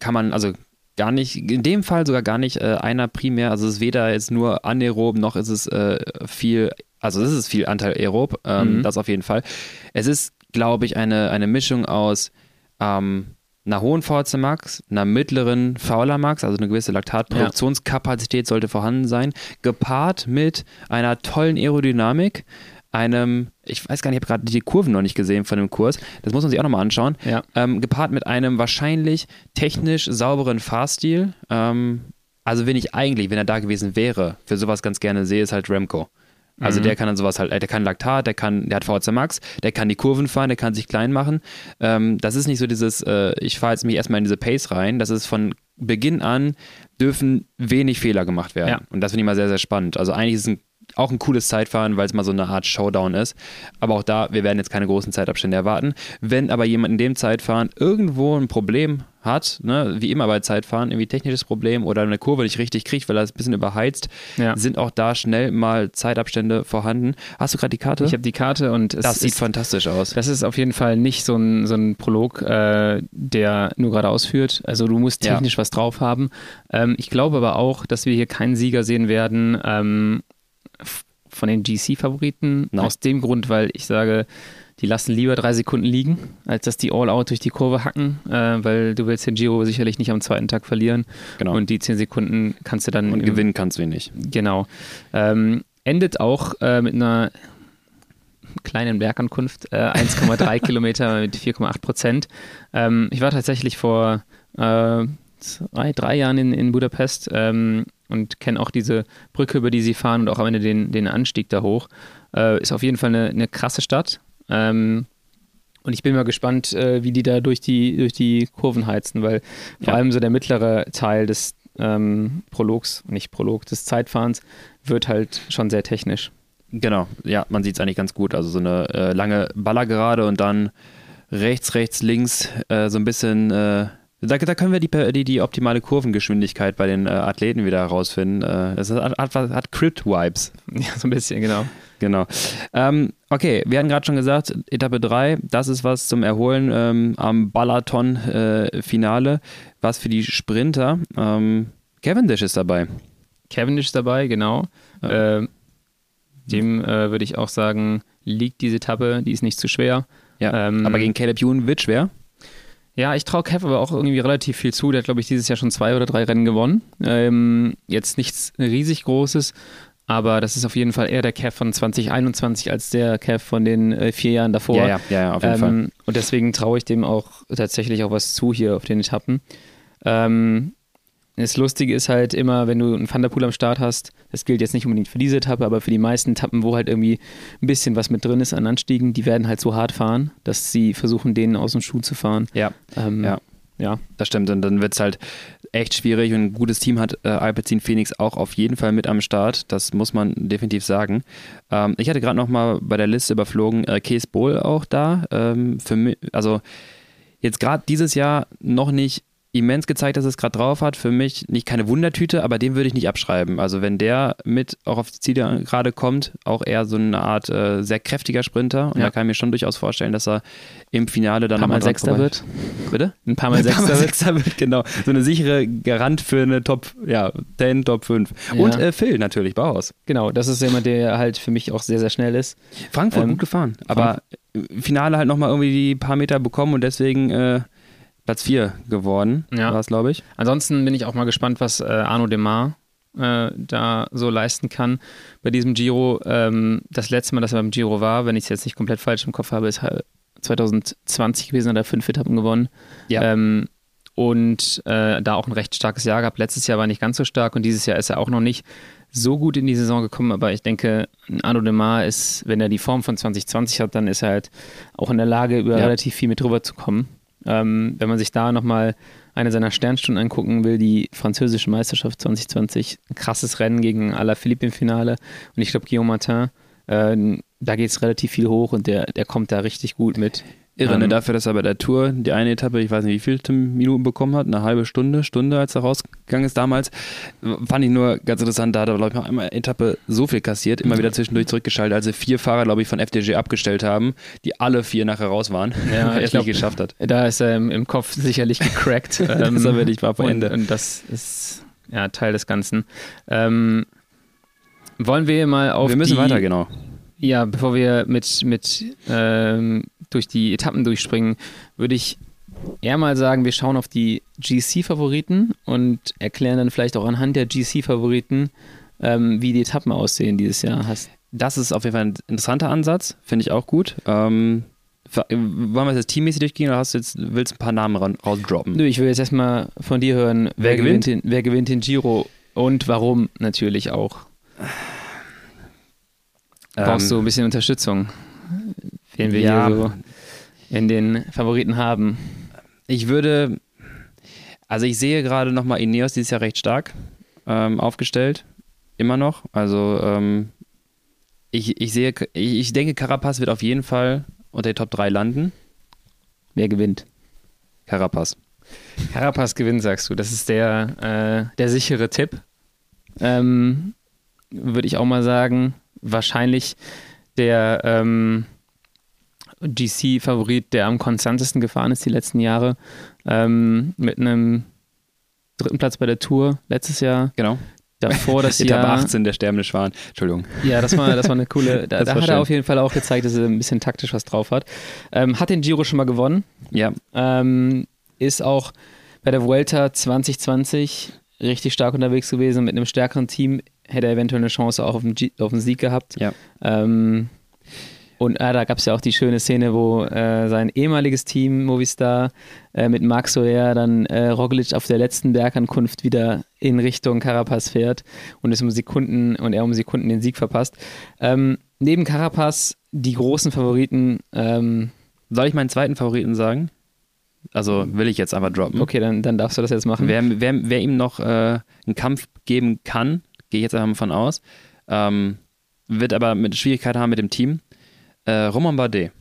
kann man also gar nicht, in dem Fall sogar gar nicht äh, einer primär, also es ist weder jetzt nur anaerob, noch ist es äh, viel, also es ist viel Anteil aerob, ähm, Mhm. das auf jeden Fall. Es ist, glaube ich, eine, eine Mischung aus ähm, einer hohen VHC Max, einer mittleren Fauler Max, also eine gewisse Laktatproduktionskapazität sollte vorhanden sein, gepaart mit einer tollen Aerodynamik, einem, ich weiß gar nicht, ich habe gerade die Kurven noch nicht gesehen von dem Kurs, das muss man sich auch nochmal anschauen, Ja. ähm, gepaart mit einem wahrscheinlich technisch sauberen Fahrstil. Ähm, also wenn ich eigentlich, wenn er da gewesen wäre, für sowas ganz gerne sehe, ist halt Remco. Also Mhm. der kann dann sowas halt, der kann Laktat, der kann, der hat VHC Max, der kann die Kurven fahren, der kann sich klein machen. Ähm, das ist nicht so dieses, äh, ich fahre jetzt mich erstmal in diese Pace rein. Das ist von Beginn an, dürfen wenig Fehler gemacht werden. Ja. Und das finde ich mal sehr, sehr spannend. Also eigentlich ist es ein, auch ein cooles Zeitfahren, weil es mal so eine Art Showdown ist. Aber auch da, wir werden jetzt keine großen Zeitabstände erwarten. Wenn aber jemand in dem Zeitfahren irgendwo ein Problem hat, ne, wie immer bei Zeitfahren, irgendwie technisches Problem oder eine Kurve nicht richtig kriegt, weil er es ein bisschen überheizt, Ja. sind auch da schnell mal Zeitabstände vorhanden. Hast du gerade die Karte? Ich habe die Karte und es das sieht ist, fantastisch aus. das ist auf jeden Fall nicht so ein, so ein Prolog, äh, der nur gerade ausführt. Also du musst Ja. technisch was drauf haben. Ähm, ich glaube aber auch, dass wir hier keinen Sieger sehen werden ähm, von den GC-Favoriten. Aus dem Grund, weil ich sage, die lassen lieber drei Sekunden liegen, als dass die All-Out durch die Kurve hacken, äh, weil du willst den Giro sicherlich nicht am zweiten Tag verlieren. Genau. Und die zehn Sekunden kannst du dann Und im- gewinnen kannst wenig. Genau. Ähm, endet auch äh, mit einer kleinen Bergankunft, äh, 1,3 Kilometer mit 4,8 Prozent. Ähm, ich war tatsächlich vor äh, zwei, drei Jahren in, in Budapest ähm, und kenne auch diese Brücke, über die sie fahren und auch am Ende den, den Anstieg da hoch. Äh, ist auf jeden Fall eine, eine krasse Stadt. Ähm, und ich bin mal gespannt, äh, wie die da durch die, durch die Kurven heizen, weil vor Ja. allem so der mittlere Teil des ähm, Prologs, nicht Prolog, des Zeitfahrens, wird halt schon sehr technisch. Genau, ja, man sieht es eigentlich ganz gut. Also so eine äh, lange Ballergerade und dann rechts, rechts, links äh, so ein bisschen. Äh, da, da können wir die, die, die optimale Kurvengeschwindigkeit bei den äh, Athleten wieder herausfinden. Äh, es hat, hat, hat Crypt-Vibes. Ja, so ein bisschen, genau. Genau. Ähm, okay, wir hatten gerade schon gesagt, Etappe 3, das ist was zum Erholen ähm, am Balaton-Finale. was für die Sprinter. Ähm, Cavendish ist dabei. Cavendish ist dabei, genau. Ja. Äh, dem äh, würde ich auch sagen, liegt diese Etappe, die ist nicht zu schwer. Ja, Ähm, aber gegen Caleb Ewan wird schwer. Ja, ich traue Kev aber auch irgendwie relativ viel zu. Der hat, glaube ich, dieses Jahr schon zwei oder drei Rennen gewonnen. Ähm, jetzt nichts riesig Großes, aber das ist auf jeden Fall eher der Kev von 2021 als der Kev von den äh, vier Jahren davor. Ja, ja, ja, ja auf jeden ähm, Fall. Und deswegen traue ich dem auch tatsächlich auch was zu hier auf den Etappen. Ähm, das Lustige ist halt immer, wenn du einen Thunderpool am Start hast, das gilt jetzt nicht unbedingt für diese Etappe, aber für die meisten Etappen, wo halt irgendwie ein bisschen was mit drin ist an Anstiegen, die werden halt so hart fahren, dass sie versuchen, denen aus dem Schuh zu fahren. Ja, Ähm, ja. ja. Das stimmt, und dann wird es halt echt schwierig und ein gutes Team hat äh, Alpecin Phoenix auch auf jeden Fall mit am Start, das muss man definitiv sagen. Ähm, ich hatte gerade noch mal bei der Liste überflogen, äh, Kees Bohl auch da, ähm, für mich, also jetzt gerade dieses Jahr noch nicht immens gezeigt, dass es gerade drauf hat. Für mich nicht keine Wundertüte, aber den würde ich nicht abschreiben. Also wenn der mit auch auf die Ziele gerade kommt, auch eher so eine Art äh, sehr kräftiger Sprinter. Und Ja. da kann ich mir schon durchaus vorstellen, dass er im Finale dann Ein paar Mal Sechster wird. Bitte? Ein paar Mal Ein paar Sechster Mal wird. Sechster wird, genau. So eine sichere Garant für eine Top, ja, 10, Top 5. Ja. Und äh, Phil natürlich, Bauhaus. Genau, das ist jemand, der halt für mich auch sehr, sehr schnell ist. Frankfurt Ähm, gut gefahren. Aber im Finale halt nochmal irgendwie die paar Meter bekommen und deswegen äh, Platz 4 geworden, Ja. war es, glaube ich. Ansonsten bin ich auch mal gespannt, was äh, Arno Demar äh, da so leisten kann bei diesem Giro. Ähm, das letzte Mal, dass er beim Giro war, wenn ich es jetzt nicht komplett falsch im Kopf habe, ist halt 2020 gewesen, hat er fünf Etappen gewonnen. Ja. Ähm, und äh, da auch ein recht starkes Jahr gehabt. Letztes Jahr war nicht ganz so stark und dieses Jahr ist er auch noch nicht so gut in die Saison gekommen, aber ich denke, Arno Demar ist, wenn er die Form von 2020 hat, dann ist er halt auch in der Lage, über Ja. relativ viel mit drüber zu kommen. Ähm, wenn man sich da nochmal eine seiner Sternstunden angucken will, die französische Meisterschaft 2020, ein krasses Rennen gegen Alaphilippe im Finale und ich glaube Guillaume Martin, äh, da geht es relativ viel hoch und der, der kommt da richtig gut mit. Irre, ne? Ähm, dafür, dass er bei der Tour die eine Etappe, ich weiß nicht, wie viele Minuten bekommen hat, eine halbe Stunde, Stunde, als er rausgegangen ist damals, fand ich nur ganz interessant, da hat er, glaube ich, noch einmal Etappe so viel kassiert, immer wieder zwischendurch zurückgeschaltet, als sie vier Fahrer, glaube ich, von FDG abgestellt haben, die alle vier nachher raus waren, Ja, er ich es nicht geschafft hat. Da ist er im, Kopf sicherlich gecrackt. ähm, Das er wirklich war vor Ende. und das ist ja Teil des Ganzen. Ähm, wollen wir mal auf Wir müssen die, weiter, genau. Ja, bevor wir mit, mit ähm, durch die Etappen durchspringen, würde ich eher mal sagen, wir schauen auf die GC-Favoriten und erklären dann vielleicht auch anhand der GC-Favoriten, ähm, wie die Etappen aussehen dieses Jahr. Hast Das ist auf jeden Fall ein interessanter Ansatz, finde ich auch gut. Ähm, wollen wir das jetzt teammäßig durchgehen oder hast du jetzt, willst du ein paar Namen ra- rausdroppen? Nö, ich will jetzt erstmal von dir hören, Wer gewinnt? den, wer gewinnt den Giro und warum natürlich auch. Brauchst du ein bisschen Unterstützung, den wir Ähm, ja. hier so in den Favoriten haben. Ich würde, also ich sehe gerade nochmal Ineos dieses Jahr recht stark ähm, aufgestellt. Immer noch. Also ähm, ich, ich sehe, ich, ich denke, Carapaz wird auf jeden Fall unter die Top 3 landen. Wer gewinnt? Carapaz. Carapaz gewinnt, sagst du. Das ist der, äh, der sichere Tipp. Ähm, Würde ich auch mal sagen. Wahrscheinlich der ähm, GC-Favorit, der am konstantesten gefahren ist die letzten Jahre. Ähm, mit einem dritten Platz bei der Tour letztes Jahr. Genau. Davor das Etappe Jahr. 18, der sterbende Schwan. Entschuldigung. Ja, das war, das war eine coole. Da, Das da hat schön. er auf jeden Fall auch gezeigt, dass er ein bisschen taktisch was drauf hat. Ähm, hat den Giro schon mal gewonnen. Ja, Ähm, ist auch bei der Vuelta 2020 richtig stark unterwegs gewesen. Mit einem stärkeren Team hätte er eventuell eine Chance auch auf den, G auf den Sieg gehabt. ja. Ähm, und äh, da gab es ja auch die schöne Szene, wo äh, sein ehemaliges Team Movistar äh, mit Marc Soler dann äh, Roglic auf der letzten Bergankunft wieder in Richtung Carapaz fährt und es um Sekunden und er um Sekunden den Sieg verpasst. Ähm, neben Carapaz die großen Favoriten. Ähm, Soll ich meinen zweiten Favoriten sagen? Also will ich jetzt einfach droppen. okay, dann, dann darfst du das jetzt machen. Wer, wer, wer ihm noch äh, einen Kampf geben kann, gehe ich jetzt einfach mal von aus, ähm, wird aber mit Schwierigkeiten haben mit dem Team. Äh, Roman Bardet.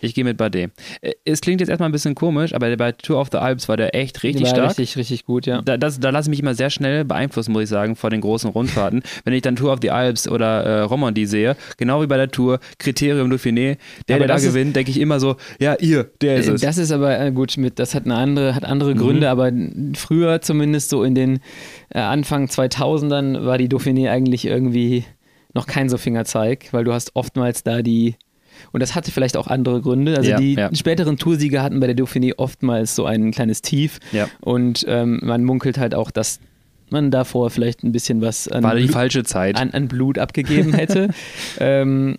Ich gehe mit Bardet. Äh, Es klingt jetzt erstmal ein bisschen komisch, aber bei Tour of the Alps war der echt richtig war stark. Richtig, richtig gut, ja. Da, das, da lasse ich mich immer sehr schnell beeinflussen, muss ich sagen, vor den großen Rundfahrten. Wenn ich dann Tour of the Alps oder äh, Romandie sehe, genau wie bei der Tour, Kriterium Dauphiné, der, Aber der da ist- gewinnt, denke ich immer so, ja, ihr, der ist es. Das ist aber äh, gut, mit, das hat eine andere, hat andere Mhm. Gründe, aber früher zumindest so in den äh, Anfang 2000ern war die Dauphiné eigentlich irgendwie noch kein so Fingerzeig, weil du hast oftmals da die und das hatte vielleicht auch andere Gründe. Also Ja, die ja. späteren Toursieger hatten bei der Dauphiné oftmals so ein kleines Tief Ja. und ähm, man munkelt halt auch, dass man davor vielleicht ein bisschen was an, War die Blut, falsche Zeit. An, an Blut abgegeben hätte. ähm,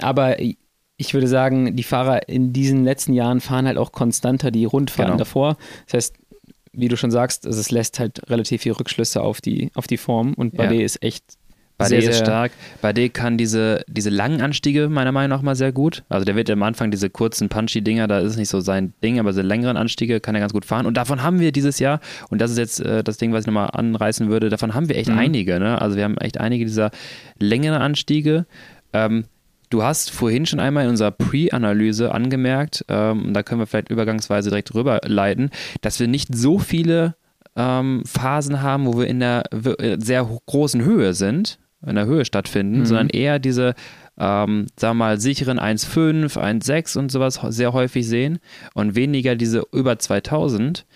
aber ich würde sagen, die Fahrer in diesen letzten Jahren fahren halt auch konstanter die Rundfahrten genau. davor. Das heißt, wie du schon sagst, es lässt halt relativ viel Rückschlüsse auf die, auf die Form und Bardet ja. ist echt Bade sehr, ist stark. Bade kann diese, diese langen Anstiege meiner Meinung nach mal sehr gut. Also der wird am Anfang diese kurzen Punchy-Dinger, da ist nicht so sein Ding, aber diese längeren Anstiege kann er ganz gut fahren. Und davon haben wir dieses Jahr, und das ist jetzt äh, das Ding, was ich nochmal anreißen würde, davon haben wir echt mhm. einige. Ne? Also wir haben echt einige dieser längeren Anstiege. Ähm, Du hast vorhin schon einmal in unserer Pre-Analyse angemerkt, ähm, da können wir vielleicht übergangsweise direkt rüberleiten, dass wir nicht so viele ähm, Phasen haben, wo wir in der äh, sehr großen Höhe sind, in der Höhe stattfinden, mhm. sondern eher diese, ähm, sagen wir mal, sicheren 1,5, 1,6 und sowas sehr häufig sehen und weniger diese über 2000,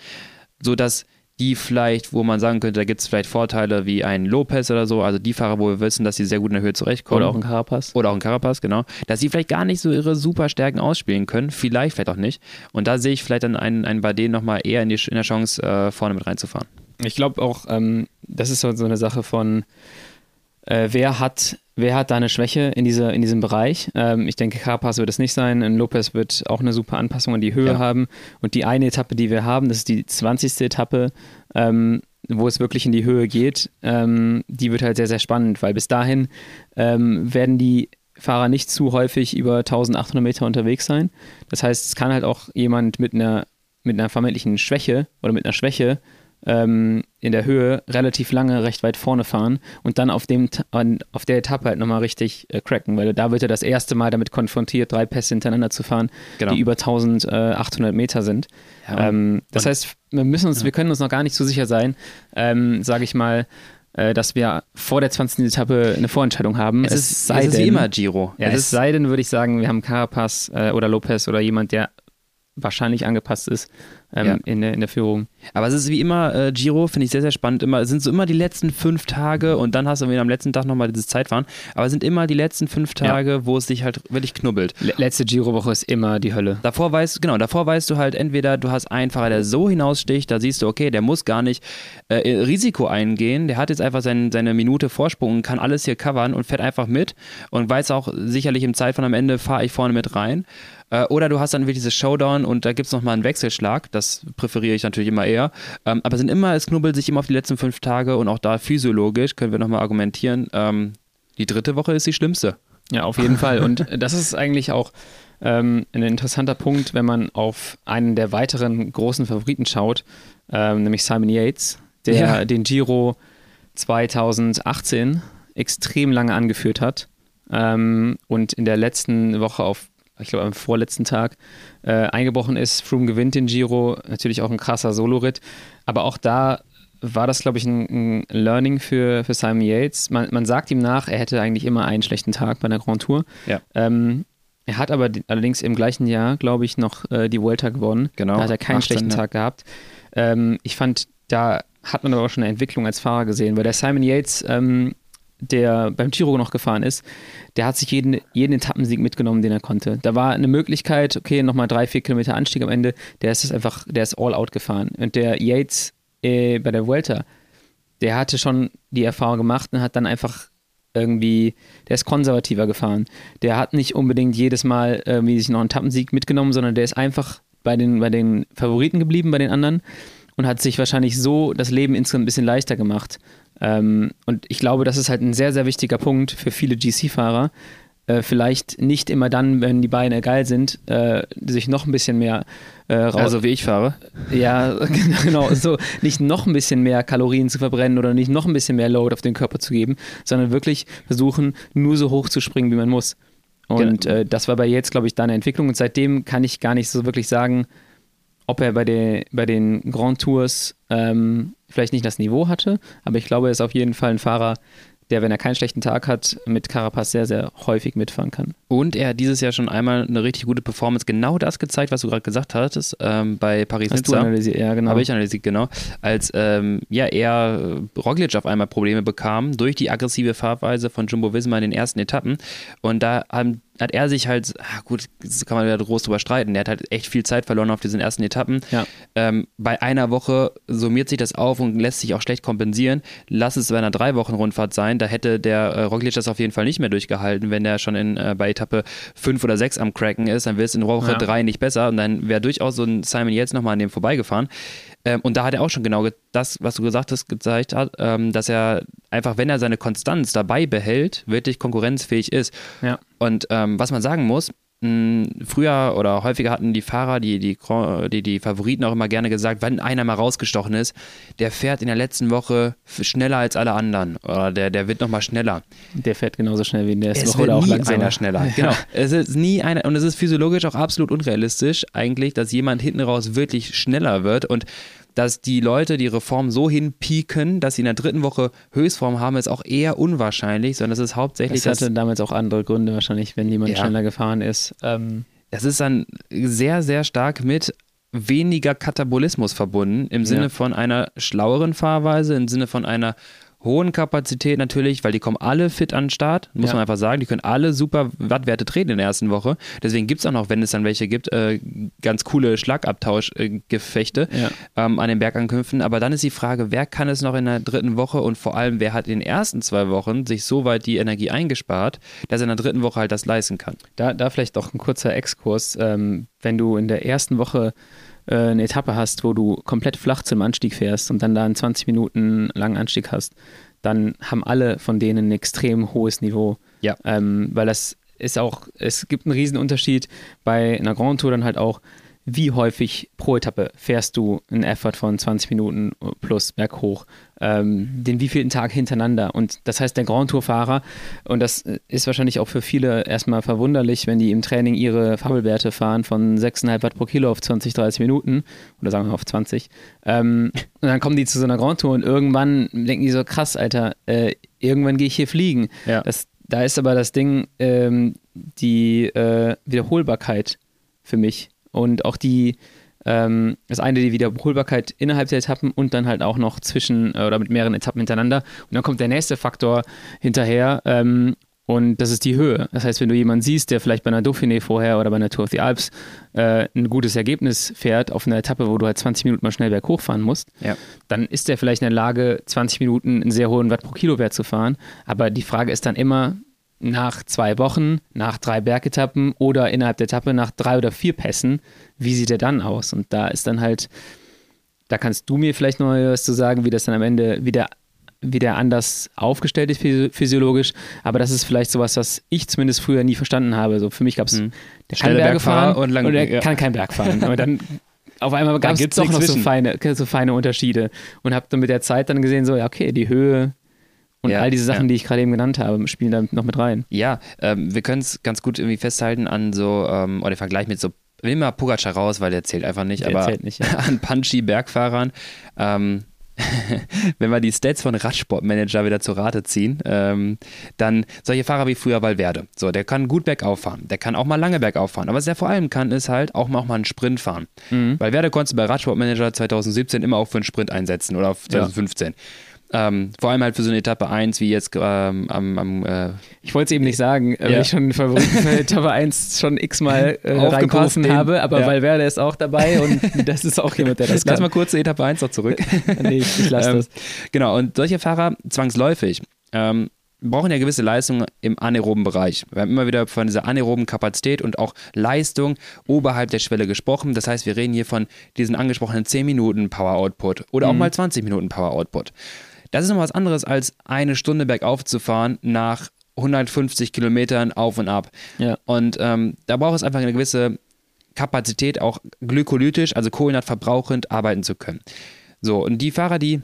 sodass die vielleicht, wo man sagen könnte, da gibt es vielleicht Vorteile wie ein Lopez oder so, also die Fahrer, wo wir wissen, dass sie sehr gut in der Höhe zurechtkommen. Oder auch ein Carapaz. Oder auch ein Carapaz, genau. Dass sie vielleicht gar nicht so ihre Superstärken ausspielen können, vielleicht, vielleicht auch nicht. Und da sehe ich vielleicht dann einen, einen Bardet nochmal eher in, die, in der Chance, äh, vorne mit reinzufahren. Ich glaube auch, ähm, das ist so, so eine Sache von, äh, wer hat wer hat da eine Schwäche in, diese, in diesem Bereich? Ähm, ich denke, Carapaz wird es nicht sein. Ein Lopez wird auch eine super Anpassung an die Höhe ja. haben. Und die eine Etappe, die wir haben, das ist die 20. Etappe, ähm, wo es wirklich in die Höhe geht, ähm, die wird halt sehr, sehr spannend, weil bis dahin ähm, werden die Fahrer nicht zu häufig über 1800 Meter unterwegs sein. Das heißt, es kann halt auch jemand mit einer, mit einer vermeintlichen Schwäche oder mit einer Schwäche ähm, in der Höhe relativ lange recht weit vorne fahren und dann auf, dem, auf der Etappe halt nochmal richtig äh, cracken, weil da wird er das erste Mal damit konfrontiert, drei Pässe hintereinander zu fahren, genau. die über 1800 Meter sind. Ja, ähm, das heißt, wir müssen uns, ja. wir können uns noch gar nicht so sicher sein, ähm, sage ich mal, äh, dass wir vor der 20. Etappe eine Vorentscheidung haben. Es, es ist, sei es ist wie immer Giro. Ja, es, es sei denn, würde ich sagen, wir haben Carapaz äh, oder Lopez oder jemand, der wahrscheinlich angepasst ist ähm, ja. in, der, in der Führung. Aber es ist wie immer, äh, Giro finde ich sehr, sehr spannend. Immer, es sind so immer die letzten fünf Tage und dann hast du wieder am letzten Tag nochmal dieses Zeitfahren. Aber es sind immer die letzten fünf Tage, ja. wo es sich halt wirklich knubbelt. Letzte Giro-Woche ist immer die Hölle. Davor weißt genau, davor weißt du halt entweder, du hast einen Fahrer, der so hinaussticht, da siehst du, okay, der muss gar nicht äh, Risiko eingehen, der hat jetzt einfach sein, seine Minute Vorsprung und kann alles hier covern und fährt einfach mit und weiß auch sicherlich im Zeitfahren am Ende, fahre ich vorne mit rein. Äh, oder du hast dann wirklich dieses Showdown und da gibt es nochmal einen Wechselschlag. Das präferiere ich natürlich immer eher. Ähm, aber es sind immer, es knubbelt sich immer auf die letzten fünf Tage und auch da physiologisch können wir nochmal argumentieren. Ähm, die dritte Woche ist die schlimmste. Ja, auf jeden Fall. Und das ist eigentlich auch ähm, ein interessanter Punkt, wenn man auf einen der weiteren großen Favoriten schaut, ähm, nämlich Simon Yates, der ja. den Giro 2018 extrem lange angeführt hat ähm, und in der letzten Woche auf ich glaube am vorletzten Tag, äh, eingebrochen ist. Froome gewinnt den Giro, natürlich auch ein krasser Solo-Ritt. Aber auch da war das, glaube ich, ein, ein, Learning für, für Simon Yates. Man, man, sagt ihm nach, er hätte eigentlich immer einen schlechten Tag bei der Grand Tour. Ja. Ähm, er hat aber allerdings im gleichen Jahr, glaube ich, noch äh, die Vuelta gewonnen. Genau. Da hat er keinen 18, schlechten ja. Tag gehabt. Ähm, ich fand, da hat man aber auch schon eine Entwicklung als Fahrer gesehen, weil der Simon Yates ähm, der beim Giro noch gefahren ist, der hat sich jeden, jeden Etappensieg mitgenommen, den er konnte. Da war eine Möglichkeit, okay, nochmal drei, vier Kilometer Anstieg am Ende, der ist einfach, der ist all out gefahren. Und der Yates äh, bei der Vuelta, der hatte schon die Erfahrung gemacht und hat dann einfach irgendwie, der ist konservativer gefahren. Der hat nicht unbedingt jedes Mal irgendwie sich noch einen Etappensieg mitgenommen, sondern der ist einfach bei den, bei den Favoriten geblieben, bei den anderen und hat sich wahrscheinlich so das Leben insgesamt ein bisschen leichter gemacht. Ähm, und ich glaube, das ist halt ein sehr, sehr wichtiger Punkt für viele GC-Fahrer. Äh, vielleicht nicht immer dann, wenn die Beine geil sind, äh, sich noch ein bisschen mehr äh, raus. Also wie ich fahre. Ja, genau. So nicht noch ein bisschen mehr Kalorien zu verbrennen oder nicht noch ein bisschen mehr Load auf den Körper zu geben, sondern wirklich versuchen, nur so hoch zu springen, wie man muss. Und genau. das war bei jetzt, glaube ich, da eine Entwicklung. Und seitdem kann ich gar nicht so wirklich sagen, ob er bei, der, bei den Grand Tours ähm, vielleicht nicht das Niveau hatte, aber ich glaube, er ist auf jeden Fall ein Fahrer, der, wenn er keinen schlechten Tag hat, mit Carapaz sehr, sehr häufig mitfahren kann. Und er hat dieses Jahr schon einmal eine richtig gute Performance, genau das gezeigt, was du gerade gesagt hattest, ähm, bei Paris-Nizza. analysiert, ja, genau. Habe ich analysiert, genau. Als ähm, ja, er äh, Roglic auf einmal Probleme bekam durch die aggressive Fahrweise von Jumbo Visma in den ersten Etappen. Und da haben hat er sich halt, ah, gut, das kann man wieder groß drüber streiten, der hat halt echt viel Zeit verloren auf diesen ersten Etappen. Ja. Ähm, bei einer Woche summiert sich das auf und lässt sich auch schlecht kompensieren. Lass es bei einer drei Wochen Rundfahrt sein, da hätte der äh, Roglic das auf jeden Fall nicht mehr durchgehalten, wenn der schon in, äh, bei Etappe fünf oder sechs am Cracken ist, dann wird es in Woche Ja. drei nicht besser und dann wäre durchaus so ein Simon Yates nochmal an dem vorbeigefahren. Ähm, und da hat er auch schon genau ge- das, was du gesagt hast, gezeigt hat, ähm, dass er einfach, wenn er seine Konstanz dabei behält, wirklich konkurrenzfähig ist. Ja. Und ähm, was man sagen muss, früher oder häufiger hatten die Fahrer, die, die, die, die Favoriten auch immer gerne gesagt, wenn einer mal rausgestochen ist, der fährt in der letzten Woche schneller als alle anderen oder der, der wird nochmal schneller. Der fährt genauso schnell wie in der Es Woche oder auch nie langsamer. einer schneller. Genau. Es ist nie einer und es ist physiologisch auch absolut unrealistisch eigentlich, dass jemand hinten raus wirklich schneller wird und dass die Leute die Reform so hinpieken, dass sie in der dritten Woche Höchstform haben, ist auch eher unwahrscheinlich, sondern es ist hauptsächlich Das hatte damals auch andere Gründe wahrscheinlich, wenn jemand Ja. schneller gefahren ist. Ähm, das ist dann sehr, sehr stark mit weniger Katabolismus verbunden, im Sinne Ja. von einer schlaueren Fahrweise, im Sinne von einer hohen Kapazität natürlich, weil die kommen alle fit an den Start, muss Ja. man einfach sagen. Die können alle super Wattwerte treten in der ersten Woche. Deswegen gibt es auch noch, wenn es dann welche gibt, äh, ganz coole Schlagabtauschgefechte Ja. ähm, an den Bergankünften. Aber dann ist die Frage, wer kann es noch in der dritten Woche und vor allem, wer hat in den ersten zwei Wochen sich so weit die Energie eingespart, dass er in der dritten Woche halt das leisten kann. Da, da vielleicht auch ein kurzer Exkurs. Ähm, wenn du in der ersten Woche äh, eine Etappe hast, wo du komplett flach zum Anstieg fährst und dann da einen 20 Minuten langen Anstieg hast, dann haben alle von denen ein extrem hohes Niveau. Ja. Ähm, weil das ist auch, es gibt einen riesen Unterschied bei einer Grand Tour dann halt auch, wie häufig pro Etappe fährst du einen Effort von 20 Minuten plus berghoch, ähm, den wievielten Tag hintereinander. Und das heißt, der Grand Tour-Fahrer, und das ist wahrscheinlich auch für viele erstmal verwunderlich, wenn die im Training ihre Fabelwerte fahren von 6,5 Watt pro Kilo auf 20, 30 Minuten oder sagen wir auf 20. Ähm, und dann kommen die zu so einer Grand Tour und irgendwann denken die so, krass, Alter, äh, irgendwann gehe ich hier fliegen. Ja. Das, da ist aber das Ding, ähm, die äh, Wiederholbarkeit für mich und auch die, ähm, das eine die Wiederholbarkeit innerhalb der Etappen und dann halt auch noch zwischen äh, oder mit mehreren Etappen hintereinander. Und dann kommt der nächste Faktor hinterher ähm, und das ist die Höhe. Das heißt, wenn du jemanden siehst, der vielleicht bei einer Dauphiné vorher oder bei einer Tour of the Alps äh, ein gutes Ergebnis fährt auf einer Etappe, wo du halt 20 Minuten mal schnell berghoch fahren musst, Ja. dann ist der vielleicht in der Lage, 20 Minuten einen sehr hohen Watt pro Kilowert zu fahren. Aber die Frage ist dann immer, nach zwei Wochen, nach drei Bergetappen oder innerhalb der Etappe nach drei oder vier Pässen, wie sieht er dann aus? Und da ist dann halt, da kannst du mir vielleicht noch was zu sagen, wie das dann am Ende wieder wieder anders aufgestellt ist physi- physiologisch, aber das ist vielleicht sowas, was ich zumindest früher nie verstanden habe. So für mich gab es, Mhm. der kann Berge Bergfahrer fahren und lang- und der ja. kann keinen Berg fahren. Aber dann auf einmal gab es doch noch so feine, so feine Unterschiede und habe dann mit der Zeit dann gesehen, so ja okay, die Höhe und Ja, all diese Sachen, ja. die ich gerade eben genannt habe, spielen da noch mit rein. Ja, ähm, wir können es ganz gut irgendwie festhalten an so, ähm, oder den Vergleich mit so, nehmen mal Pogacar raus, weil der zählt einfach nicht, Der aber zählt nicht, ja. an Punchy-Bergfahrern, ähm, wenn wir die Stats von Radsportmanager wieder zur Rate ziehen, ähm, dann solche Fahrer wie früher Valverde. So, der kann gut bergauf fahren, der kann auch mal lange bergauf fahren, aber was er vor allem kann, ist halt auch mal, auch mal einen Sprint fahren. Mhm. Valverde konntest du bei Radsportmanager 2017 immer auch für einen Sprint einsetzen oder auf Ja. 2015. Ähm, vor allem halt für so eine Etappe 1, wie jetzt ähm, am, am äh, Ich wollte es eben nicht sagen, äh, weil Ja. ich schon für Etappe 1 schon x-mal äh, reingerufen habe, aber ja. Valverde ist auch dabei und das ist auch jemand, der das Lass kann. mal kurz zur Etappe 1 noch zurück. nee, ich, ich lasse Ähm, das. Genau, und solche Fahrer zwangsläufig ähm, brauchen ja gewisse Leistung im anaeroben Bereich. Wir haben immer wieder von dieser anaeroben Kapazität und auch Leistung oberhalb der Schwelle gesprochen. Das heißt, wir reden hier von diesen angesprochenen 10 Minuten Power Output oder auch Mhm. mal 20 Minuten Power Output. Das ist noch was anderes, als eine Stunde bergauf zu fahren nach 150 Kilometern auf und ab. Ja. Und ähm, da braucht es einfach eine gewisse Kapazität, auch glykolytisch, also kohlenhydratverbrauchend arbeiten zu können. So, und die Fahrer, die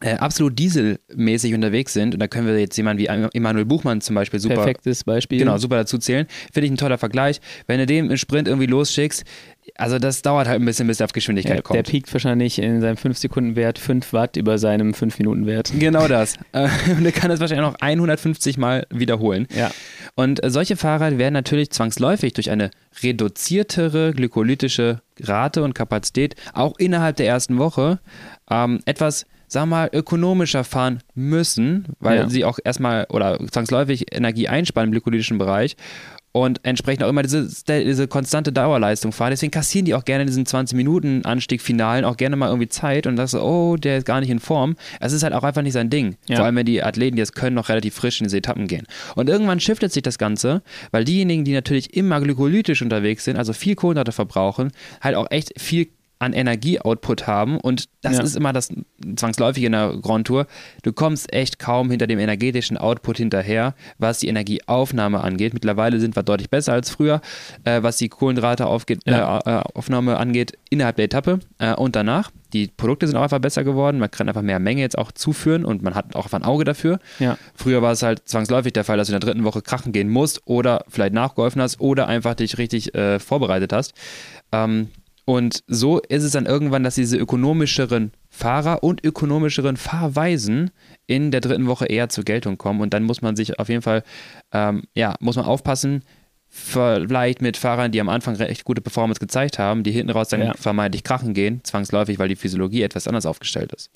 äh, absolut dieselmäßig unterwegs sind, und da können wir jetzt jemanden wie Emanuel Buchmann zum Beispiel super, Perfektes Beispiel. genau, super dazu zählen, finde ich ein toller Vergleich. Wenn du dem im Sprint irgendwie losschickst, also das dauert halt ein bisschen, bis er auf Geschwindigkeit Ja, der kommt. piekt wahrscheinlich in seinem 5-Sekunden-Wert 5 Watt über seinem 5-Minuten-Wert. Genau das. Und er kann das wahrscheinlich noch 150 Mal wiederholen. Ja. Und äh, solche Fahrer werden natürlich zwangsläufig durch eine reduziertere glykolytische Rate und Kapazität auch innerhalb der ersten Woche ähm, etwas, sagen wir mal, ökonomischer fahren müssen, weil Ja. sie auch erstmal oder zwangsläufig Energie einsparen im glykolytischen Bereich. Und entsprechend auch immer diese, diese konstante Dauerleistung fahren. Deswegen kassieren die auch gerne diesen 20-Minuten-Anstieg-Finalen auch gerne mal irgendwie Zeit und das so, oh, der ist gar nicht in Form. Es ist halt auch einfach nicht sein Ding. Ja. Vor allem, wenn die Athleten, die es können, noch relativ frisch in diese Etappen gehen. Und irgendwann shiftet sich das Ganze, weil diejenigen, die natürlich immer glykolytisch unterwegs sind, also viel Kohlenhydrate verbrauchen, halt auch echt viel an Energieoutput haben und das ja. ist immer das zwangsläufige in der Grand Tour. Du kommst echt kaum hinter dem energetischen Output hinterher, was die Energieaufnahme angeht. Mittlerweile sind wir deutlich besser als früher, äh, was die Kohlenhydrateaufnahme ja. äh, angeht innerhalb der Etappe äh, und danach. Die Produkte sind auch einfach besser geworden. Man kann einfach mehr Menge jetzt auch zuführen und man hat auch einfach ein Auge dafür. Ja. Früher war es halt zwangsläufig der Fall, dass du in der dritten Woche krachen gehen musst oder vielleicht nachgeholfen hast oder einfach dich richtig äh, vorbereitet hast. Ähm, und so ist es dann irgendwann, dass diese ökonomischeren Fahrer und ökonomischeren Fahrweisen in der dritten Woche eher zur Geltung kommen. Und dann muss man sich auf jeden Fall, ähm, ja, muss man aufpassen, vielleicht mit Fahrern, die am Anfang recht gute Performance gezeigt haben, die hinten raus dann ja. vermeintlich krachen gehen, zwangsläufig, weil die Physiologie etwas anders aufgestellt ist.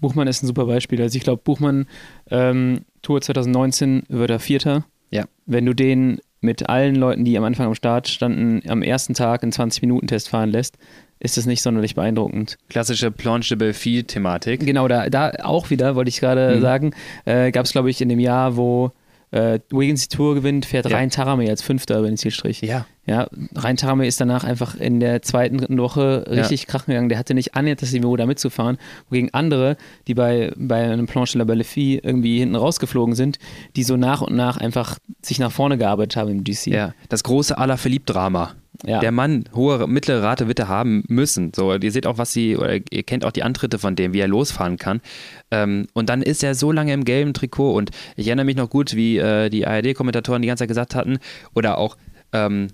Buchmann ist ein super Beispiel. Also ich glaube, Buchmann ähm, Tour 2019 wird er Vierter. Ja. Wenn du den mit allen Leuten, die am Anfang am Start standen, am ersten Tag einen 20-Minuten-Test fahren lässt, ist das nicht sonderlich beeindruckend. Klassische Planche de Belfi-Thematik. Genau, da, da auch wieder, wollte ich gerade mhm. sagen, äh, gab es, glaube ich, in dem Jahr, wo äh, Wiggins die Tour gewinnt, fährt ja. Ryan Tarame als Fünfter über den Zielstrich. Ja. Ja, Ryan Tarame ist danach einfach in der zweiten, dritten Woche richtig ja. krachen gegangen. Der hatte nicht annähernd das Niveau, da mitzufahren. Wogegen andere, die bei, bei einem Planche de la Bellefie irgendwie hinten rausgeflogen sind, die so nach und nach einfach sich nach vorne gearbeitet haben im GC. Ja, das große Alaphilippe-Drama. Ja. Der Mann hohe, mittlere Rate wird er haben müssen. So, ihr seht auch, was sie, oder ihr kennt auch die Antritte von dem, wie er losfahren kann. Ähm, und dann ist er so lange im gelben Trikot. Und ich erinnere mich noch gut, wie äh, die ARD-Kommentatoren die ganze Zeit gesagt hatten, oder auch ähm,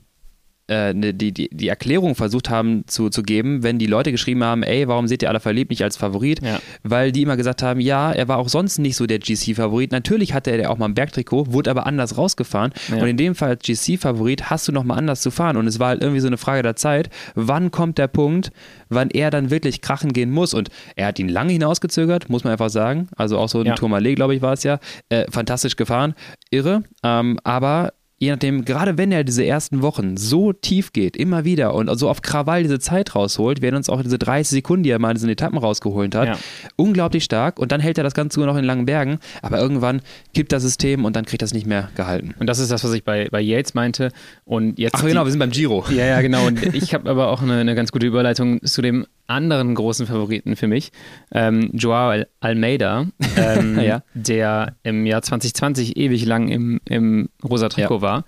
äh, ne, die, die, die Erklärung versucht haben zu, zu geben, wenn die Leute geschrieben haben, ey, warum seht ihr alle verliebt nicht als Favorit? Ja. Weil die immer gesagt haben, ja, er war auch sonst nicht so der GC-Favorit. Natürlich hatte er auch mal ein Bergtrikot, wurde aber anders rausgefahren. Ja. Und in dem Fall als GC-Favorit hast du nochmal anders zu fahren. Und es war halt irgendwie so eine Frage der Zeit, wann kommt der Punkt, wann er dann wirklich krachen gehen muss. Und er hat ihn lange hinausgezögert, muss man einfach sagen. Also auch so ein ja. Tourmalet, glaube ich, war es ja. Äh, fantastisch gefahren, irre. Ähm, aber je nachdem, gerade wenn er diese ersten Wochen so tief geht, immer wieder und so auf Krawall diese Zeit rausholt, werden uns auch diese 30 Sekunden, die er mal in diesen Etappen rausgeholt hat, ja. unglaublich stark und dann hält er das Ganze sogar noch in langen Bergen, aber irgendwann kippt das System und dann kriegt das nicht mehr gehalten. Und das ist das, was ich bei, bei Yates meinte und jetzt... Ach genau, die, wir sind beim Giro. Ja, ja, genau und ich habe aber auch eine, eine ganz gute Überleitung zu dem anderen großen Favoriten für mich, ähm, Joao Almeida, ähm, ja. der im Jahr 2020 ewig lang im, im rosa Trikot ja. war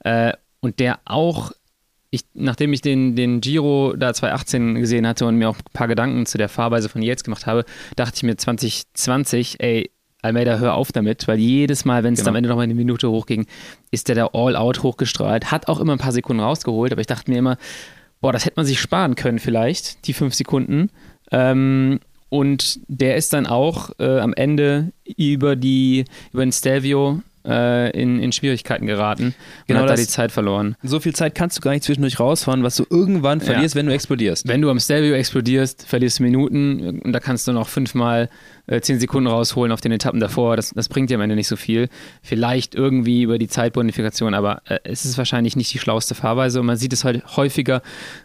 äh, und der auch, ich, nachdem ich den, den Giro da 2018 gesehen hatte und mir auch ein paar Gedanken zu der Fahrweise von jetzt gemacht habe, dachte ich mir 2020, ey, Almeida, hör auf damit, weil jedes Mal, wenn es genau. am Ende noch mal eine Minute hochging, ist der da all out hochgestrahlt, hat auch immer ein paar Sekunden rausgeholt, aber ich dachte mir immer, boah, das hätte man sich sparen können vielleicht, die fünf Sekunden. Ähm, und der ist dann auch äh, am Ende über, die, über den Stelvio äh, in, in Schwierigkeiten geraten genau und hat da die Zeit verloren. So viel Zeit kannst du gar nicht zwischendurch rausfahren, was du irgendwann verlierst, ja. wenn du explodierst. Wenn du am Stelvio explodierst, verlierst du Minuten und da kannst du noch fünfmal äh, zehn Sekunden rausholen auf den Etappen davor. Das, das bringt dir am Ende nicht so viel. Vielleicht irgendwie über die Zeitbonifikation, aber äh, es ist wahrscheinlich nicht die schlauste Fahrweise und man sieht es halt häufiger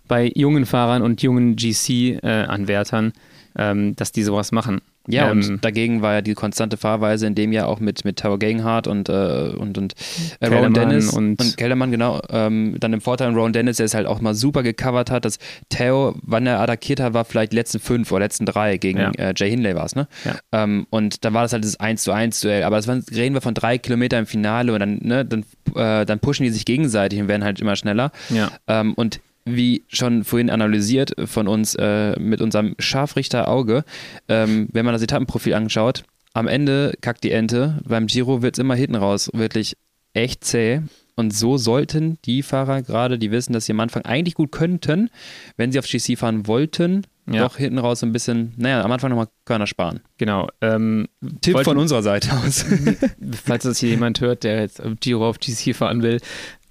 bei jungen Fahrern und jungen GC-Anwärtern, äh, ähm, dass die sowas machen. Ja, ähm, und dagegen war ja die konstante Fahrweise in dem Jahr auch mit, mit Tower Gegenhardt und, äh, und, und äh, Rowan Dennis und, und Kellermann, genau. Ähm, dann im Vorteil Rowan Dennis, der es halt auch mal super gecovert hat, dass Theo, wann er attackiert hat, war vielleicht letzten fünf oder letzten drei gegen ja. äh, Jay Hindley war es, ne? Ja. Ähm, und dann war das halt das 1 zu 1 Duell. Aber das waren, reden wir von drei Kilometern im Finale und dann, ne, dann, äh, dann pushen die sich gegenseitig und werden halt immer schneller. Ja. Ähm, und wie schon vorhin analysiert von uns äh, mit unserem Scharfrichterauge, ähm, wenn man das Etappenprofil anschaut, am Ende kackt die Ente. Beim Giro wird es immer hinten raus wirklich echt zäh. Und so sollten die Fahrer gerade, die wissen, dass sie am Anfang eigentlich gut könnten, wenn sie auf GC fahren wollten, ja. doch hinten raus ein bisschen, naja, am Anfang nochmal Körner sparen. Genau. Ähm, Tipp wollten, von unserer Seite aus. falls das hier jemand hört, der jetzt Giro auf GC fahren will.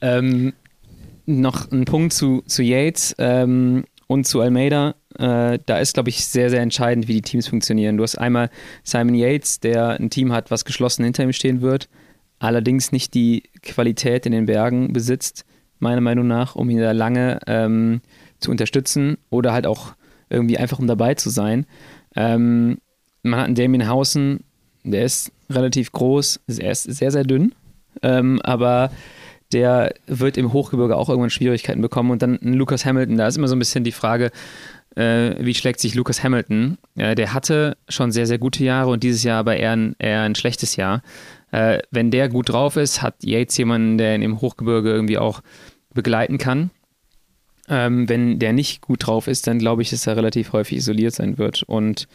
Ähm, noch ein Punkt zu, zu Yates ähm, und zu Almeida. Äh, da ist, glaube ich, sehr, sehr entscheidend, wie die Teams funktionieren. Du hast einmal Simon Yates, der ein Team hat, was geschlossen hinter ihm stehen wird. allerdings nicht die Qualität in den Bergen besitzt, meiner Meinung nach, um ihn da lange ähm, zu unterstützen oder halt auch irgendwie einfach um dabei zu sein. Ähm, man hat einen Damien Hausen, der ist relativ groß, er ist sehr, sehr dünn, ähm, aber der wird im Hochgebirge auch irgendwann Schwierigkeiten bekommen. Und dann Lucas Hamilton, da ist immer so ein bisschen die Frage, äh, wie schlägt sich Lucas Hamilton? Äh, der hatte schon sehr, sehr gute Jahre und dieses Jahr aber eher ein, eher ein schlechtes Jahr. Äh, wenn der gut drauf ist, hat Yates jemanden, der ihn im Hochgebirge irgendwie auch begleiten kann. Ähm, wenn der nicht gut drauf ist, dann glaube ich, dass er relativ häufig isoliert sein wird. Und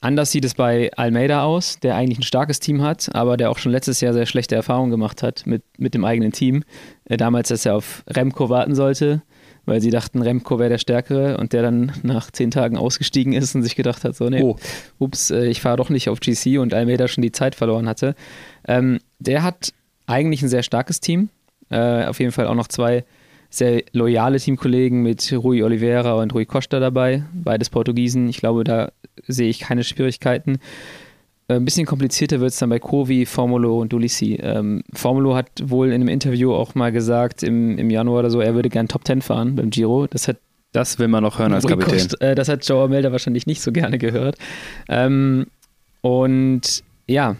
anders sieht es bei Almeida aus, der eigentlich ein starkes Team hat, aber der auch schon letztes Jahr sehr schlechte Erfahrungen gemacht hat mit, mit dem eigenen Team. Äh, damals, dass er auf Remco warten sollte, weil sie dachten, Remco wäre der Stärkere und der dann nach zehn Tagen ausgestiegen ist und sich gedacht hat, so, nee, oh. ups, äh, ich fahre doch nicht auf GC und Almeida schon die Zeit verloren hatte. Ähm, der hat eigentlich ein sehr starkes Team. Äh, auf jeden Fall auch noch zwei sehr loyale Teamkollegen mit Rui Oliveira und Rui Costa dabei, beides Portugiesen. Ich glaube, da sehe ich keine Schwierigkeiten. Äh, ein bisschen komplizierter wird es dann bei Kovi, Formulo und Dulissi. Ähm, Formulo hat wohl in einem Interview auch mal gesagt, im, im Januar oder so, er würde gern Top 10 fahren beim Giro. Das hat das will man noch hören als Kapitän. Kost, äh, das hat Joe Melder wahrscheinlich nicht so gerne gehört. Ähm, und ja,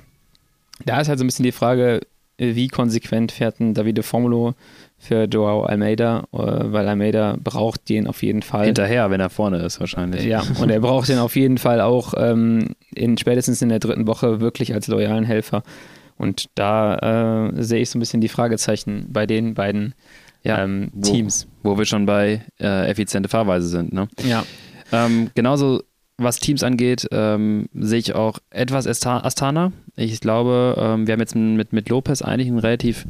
da ist halt so ein bisschen die Frage, wie konsequent fährt ein Davide Formulo für Joao Almeida, äh, weil Almeida braucht den auf jeden Fall. Hinterher, wenn er vorne ist, wahrscheinlich. Ja, und er braucht den auf jeden Fall auch ähm, in, spätestens in der dritten Woche wirklich als loyalen Helfer. Und da äh, sehe ich so ein bisschen die Fragezeichen bei den beiden ja, ähm, Teams. Wo, wo, wir schon bei äh, effiziente Fahrweise sind. Ne? Ja. Ähm, genauso was Teams angeht, ähm, sehe ich auch etwas Astana. Ich glaube, ähm, wir haben jetzt mit, mit Lopez eigentlich einen relativ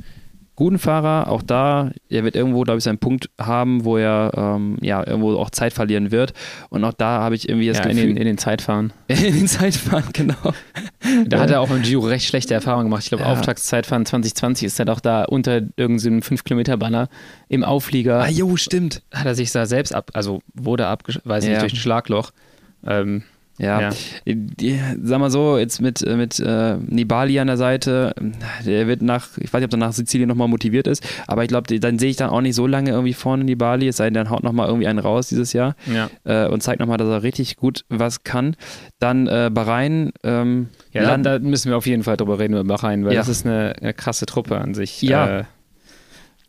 guten Fahrer. Auch da, er wird irgendwo, glaube ich, seinen Punkt haben, wo er ähm, ja irgendwo auch Zeit verlieren wird. Und auch da habe ich irgendwie das ja, Gefühl. In den, in den Zeitfahren. in den Zeitfahren, genau. Da hat er auch im Giro recht schlechte Erfahrungen gemacht. Ich glaube, ja. Auftragszeitfahren 2020 ist er doch da unter irgendeinem 5-Kilometer-Banner im Auflieger. Ah, jo, stimmt. Hat er sich da selbst ab, also wurde abgeschlossen, weiß ja. nicht, durch ein Schlagloch. Ähm, ja, ja. Sag mal so, jetzt mit, mit äh, Nibali an der Seite, der wird nach, ich weiß nicht, ob er nach Sizilien nochmal motiviert ist, aber ich glaube, dann sehe ich dann auch nicht so lange irgendwie vorne Nibali, es sei denn, dann haut nochmal irgendwie einen raus dieses Jahr ja. äh, und zeigt nochmal, dass er richtig gut was kann. Dann äh, Bahrain. Ähm, ja, da, müssen wir auf jeden Fall drüber reden über Bahrain, weil ja. das ist eine, eine, krasse Truppe an sich. Ja.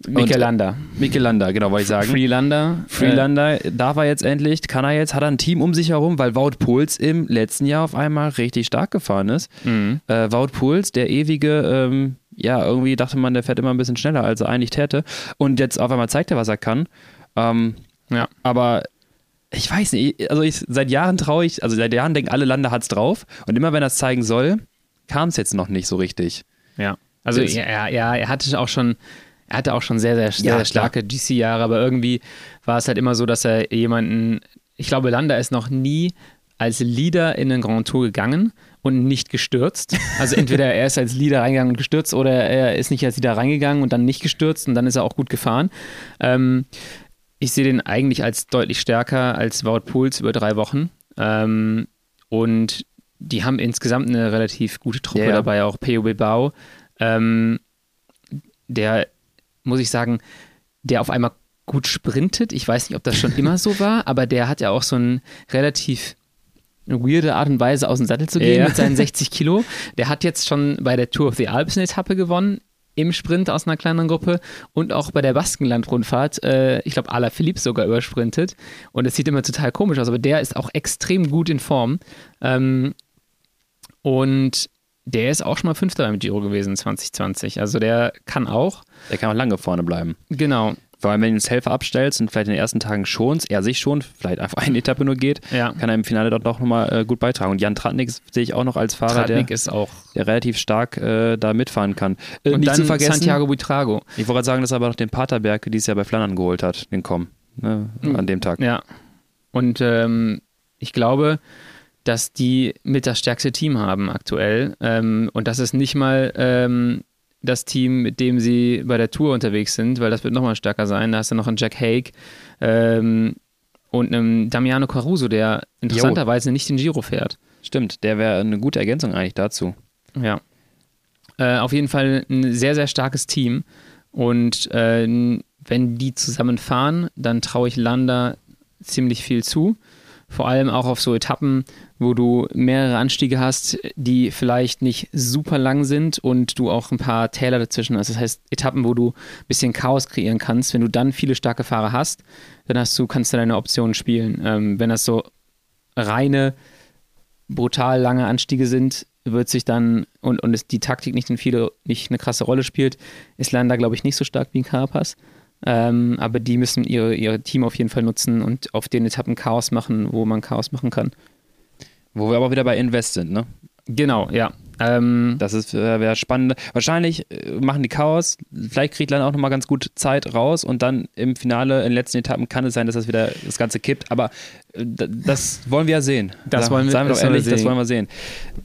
Äh, Mikelanda. Mikelanda, genau, wollte ich sagen. Freelander. Freelander, äh, darf er jetzt endlich, kann er jetzt, hat er ein Team um sich herum, weil Wout Puls im letzten Jahr auf einmal richtig stark gefahren ist. Mhm. Äh, Wout Puls, der ewige, ähm, ja, irgendwie dachte man, der fährt immer ein bisschen schneller, als er eigentlich täte. Und jetzt auf einmal zeigt er, was er kann. Ähm, ja. Aber ich weiß nicht, also ich, seit Jahren traue ich, also seit Jahren denken alle Lande hat's drauf. Und immer wenn er es zeigen soll, kam es jetzt noch nicht so richtig. Ja. Also ja, ja, er hatte auch schon er hatte auch schon sehr, sehr, sehr, ja, starke GC-Jahre, aber irgendwie war es halt immer so, dass er jemanden, ich glaube, Landa ist noch nie als Leader in den Grand Tour gegangen und nicht gestürzt. Also entweder er ist als Leader reingegangen und gestürzt oder er ist nicht als Leader reingegangen und dann nicht gestürzt und dann ist er auch gut gefahren. Ähm, ich sehe den eigentlich als deutlich stärker als Wout Pools über drei Wochen. Ähm, und die haben insgesamt eine relativ gute Truppe yeah. dabei, auch Peo Bilbao. Ähm, der muss ich sagen, der auf einmal gut sprintet. Ich weiß nicht, ob das schon immer so war, aber der hat ja auch so ein relativ eine weirde Art und Weise aus dem Sattel zu gehen ja. mit seinen 60 Kilo. Der hat jetzt schon bei der Tour of the Alps eine Etappe gewonnen im Sprint aus einer kleineren Gruppe und auch bei der Baskenland-Rundfahrt, äh, ich glaube, Ala Philipp sogar übersprintet. Und es sieht immer total komisch aus, aber der ist auch extrem gut in Form. Ähm, und der ist auch schon mal Fünfter beim Giro gewesen 2020. Also der kann auch. Der kann auch lange vorne bleiben. Genau. Vor allem, wenn du den Helfer abstellst und vielleicht in den ersten Tagen schonst, er sich schon, vielleicht einfach eine Etappe nur geht, ja. kann er im Finale dort noch mal äh, gut beitragen. Und Jan Tratnik sehe ich auch noch als Fahrer, Tratnik der, ist auch der relativ stark äh, da mitfahren kann. Äh, und nicht dann zu vergessen, Santiago Buitrago. Ich wollte gerade sagen, dass er aber noch den Paterberg dieses Jahr bei Flandern geholt hat, den Com, ne, an dem Tag. Ja. Und ähm, ich glaube, dass die mit das stärkste Team haben aktuell. Ähm, und das ist nicht mal ähm, das Team, mit dem sie bei der Tour unterwegs sind, weil das wird nochmal stärker sein. Da hast du noch einen Jack Haig ähm, und einen Damiano Caruso, der interessanterweise jo. nicht den Giro fährt. Stimmt, der wäre eine gute Ergänzung eigentlich dazu. Ja. Äh, auf jeden Fall ein sehr, sehr starkes Team. Und äh, wenn die zusammen fahren, dann traue ich Landa ziemlich viel zu. Vor allem auch auf so Etappen, wo du mehrere Anstiege hast, die vielleicht nicht super lang sind und du auch ein paar Täler dazwischen hast. Das heißt, Etappen, wo du ein bisschen Chaos kreieren kannst. Wenn du dann viele starke Fahrer hast, dann hast du, kannst du deine Optionen spielen. Ähm, wenn das so reine, brutal lange Anstiege sind, wird sich dann und, und es, die Taktik nicht, in viele, nicht eine krasse Rolle spielt, ist Landa, glaube ich, nicht so stark wie ein Carapaz. Ähm, aber die müssen ihre, ihr Team auf jeden Fall nutzen und auf den Etappen Chaos machen, wo man Chaos machen kann. Wo wir aber wieder bei Invest sind, ne? Genau, ja. Ähm, das ist äh, wäre spannend. Wahrscheinlich äh, machen die Chaos. Vielleicht kriegt Land auch nochmal ganz gut Zeit raus und dann im Finale, in den letzten Etappen, kann es sein, dass das wieder das Ganze kippt. Aber äh, das wollen wir ja sehen. Das wollen wir, Seien wir doch ehrlich, das wollen wir sehen.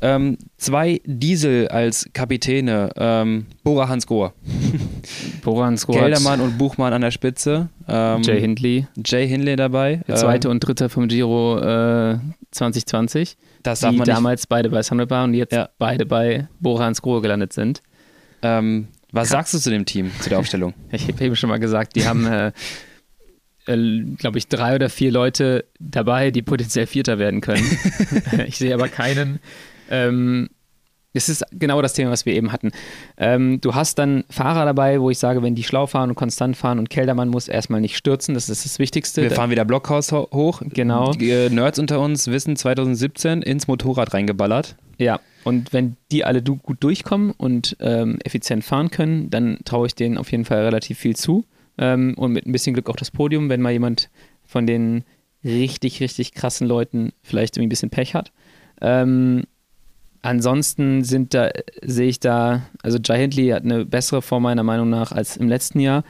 Ähm, zwei Diesel als Kapitäne. Ähm, Bora Hans Grohr. Bora Hans Grohr. Geldermann und Buchmann an der Spitze. Ähm, Jay Hindley. Jay Hindley dabei. Der zweite ähm, und dritte vom Giro äh, 2020. Das die damals beide bei Sunweb waren und jetzt ja. beide bei Bora Grohe gelandet sind. Ähm, was Kann sagst du zu dem Team, zu der Aufstellung? ich habe eben schon mal gesagt, die haben, äh, äh, glaube ich, drei oder vier Leute dabei, die potenziell Vierter werden können. ich sehe aber keinen. Ähm, das ist genau das Thema, was wir eben hatten. Ähm, du hast dann Fahrer dabei, wo ich sage, wenn die schlau fahren und konstant fahren und Keldermann muss erstmal nicht stürzen, das ist das Wichtigste. Wir fahren wieder Blockhaus hoch. Genau. Die äh, Nerds unter uns wissen, 2017 ins Motorrad reingeballert. Ja, und wenn die alle gut durchkommen und ähm, effizient fahren können, dann traue ich denen auf jeden Fall relativ viel zu. Ähm, und mit ein bisschen Glück auch das Podium, wenn mal jemand von den richtig, richtig krassen Leuten vielleicht irgendwie ein bisschen Pech hat. Ähm, ansonsten sind da, sehe ich da, also Jai Hindley hat eine bessere Form meiner Meinung nach als im letzten Jahr.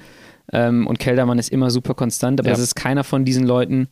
Ähm, und Keldermann ist immer super konstant, aber ja. das ist keiner von diesen Leuten,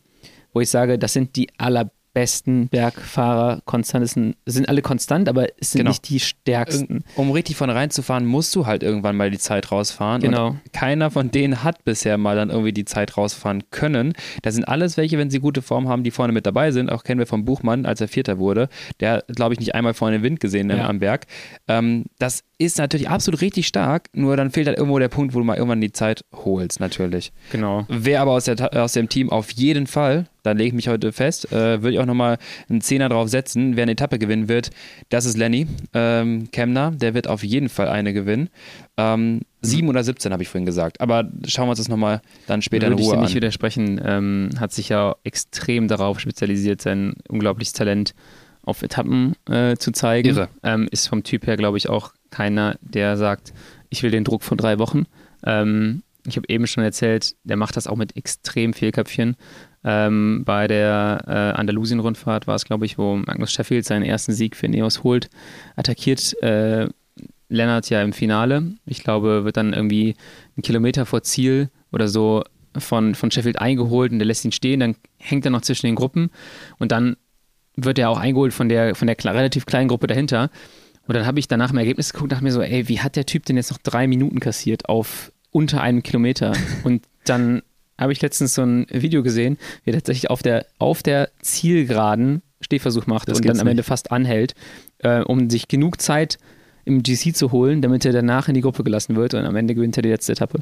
wo ich sage, das sind die allerbesten besten Bergfahrer konstant sind, sind alle konstant, aber es sind genau. nicht die stärksten. Um richtig von reinzufahren, musst du halt irgendwann mal die Zeit rausfahren. Genau. Und keiner von denen hat bisher mal dann irgendwie die Zeit rausfahren können. Das sind alles welche, wenn sie gute Form haben, die vorne mit dabei sind. Auch kennen wir vom Buchmann, als er Vierter wurde. Der, glaube ich, nicht einmal vorne den Wind gesehen ja. am Berg. Ähm, das ist natürlich absolut richtig stark, nur dann fehlt halt irgendwo der Punkt, wo du mal irgendwann die Zeit holst, natürlich. Genau. Wer aber aus, der, aus dem Team auf jeden Fall, da lege ich mich heute fest, äh, würde ich auch nochmal einen Zehner drauf setzen, wer eine Etappe gewinnen wird, das ist Lenny ähm, Kemner, der wird auf jeden Fall eine gewinnen. Ähm, sieben oder 17 habe ich vorhin gesagt, aber schauen wir uns das nochmal dann später Würde in Ruhe ich an. nicht widersprechen, ähm, hat sich ja extrem darauf spezialisiert, sein unglaubliches Talent auf Etappen äh, zu zeigen. Irre. Ähm, ist vom Typ her, glaube ich, auch keiner, der sagt, ich will den Druck von drei Wochen. Ähm, ich habe eben schon erzählt, der macht das auch mit extrem viel Köpfchen. Ähm, bei der äh, Andalusien-Rundfahrt war es, glaube ich, wo Magnus Sheffield seinen ersten Sieg für Neos holt, attackiert äh, Lennart ja im Finale. Ich glaube, wird dann irgendwie einen Kilometer vor Ziel oder so von, von Sheffield eingeholt und der lässt ihn stehen, dann hängt er noch zwischen den Gruppen und dann wird er auch eingeholt von der, von der relativ kleinen Gruppe dahinter und dann habe ich danach im Ergebnis geguckt und dachte mir so, ey, wie hat der Typ denn jetzt noch drei Minuten kassiert auf unter einem Kilometer? Und dann habe ich letztens so ein Video gesehen, wie er tatsächlich auf der, auf der Zielgeraden Stehversuch macht das und dann am Ende fast anhält, äh, um sich genug Zeit im GC zu holen, damit er danach in die Gruppe gelassen wird und am Ende gewinnt er die letzte Etappe.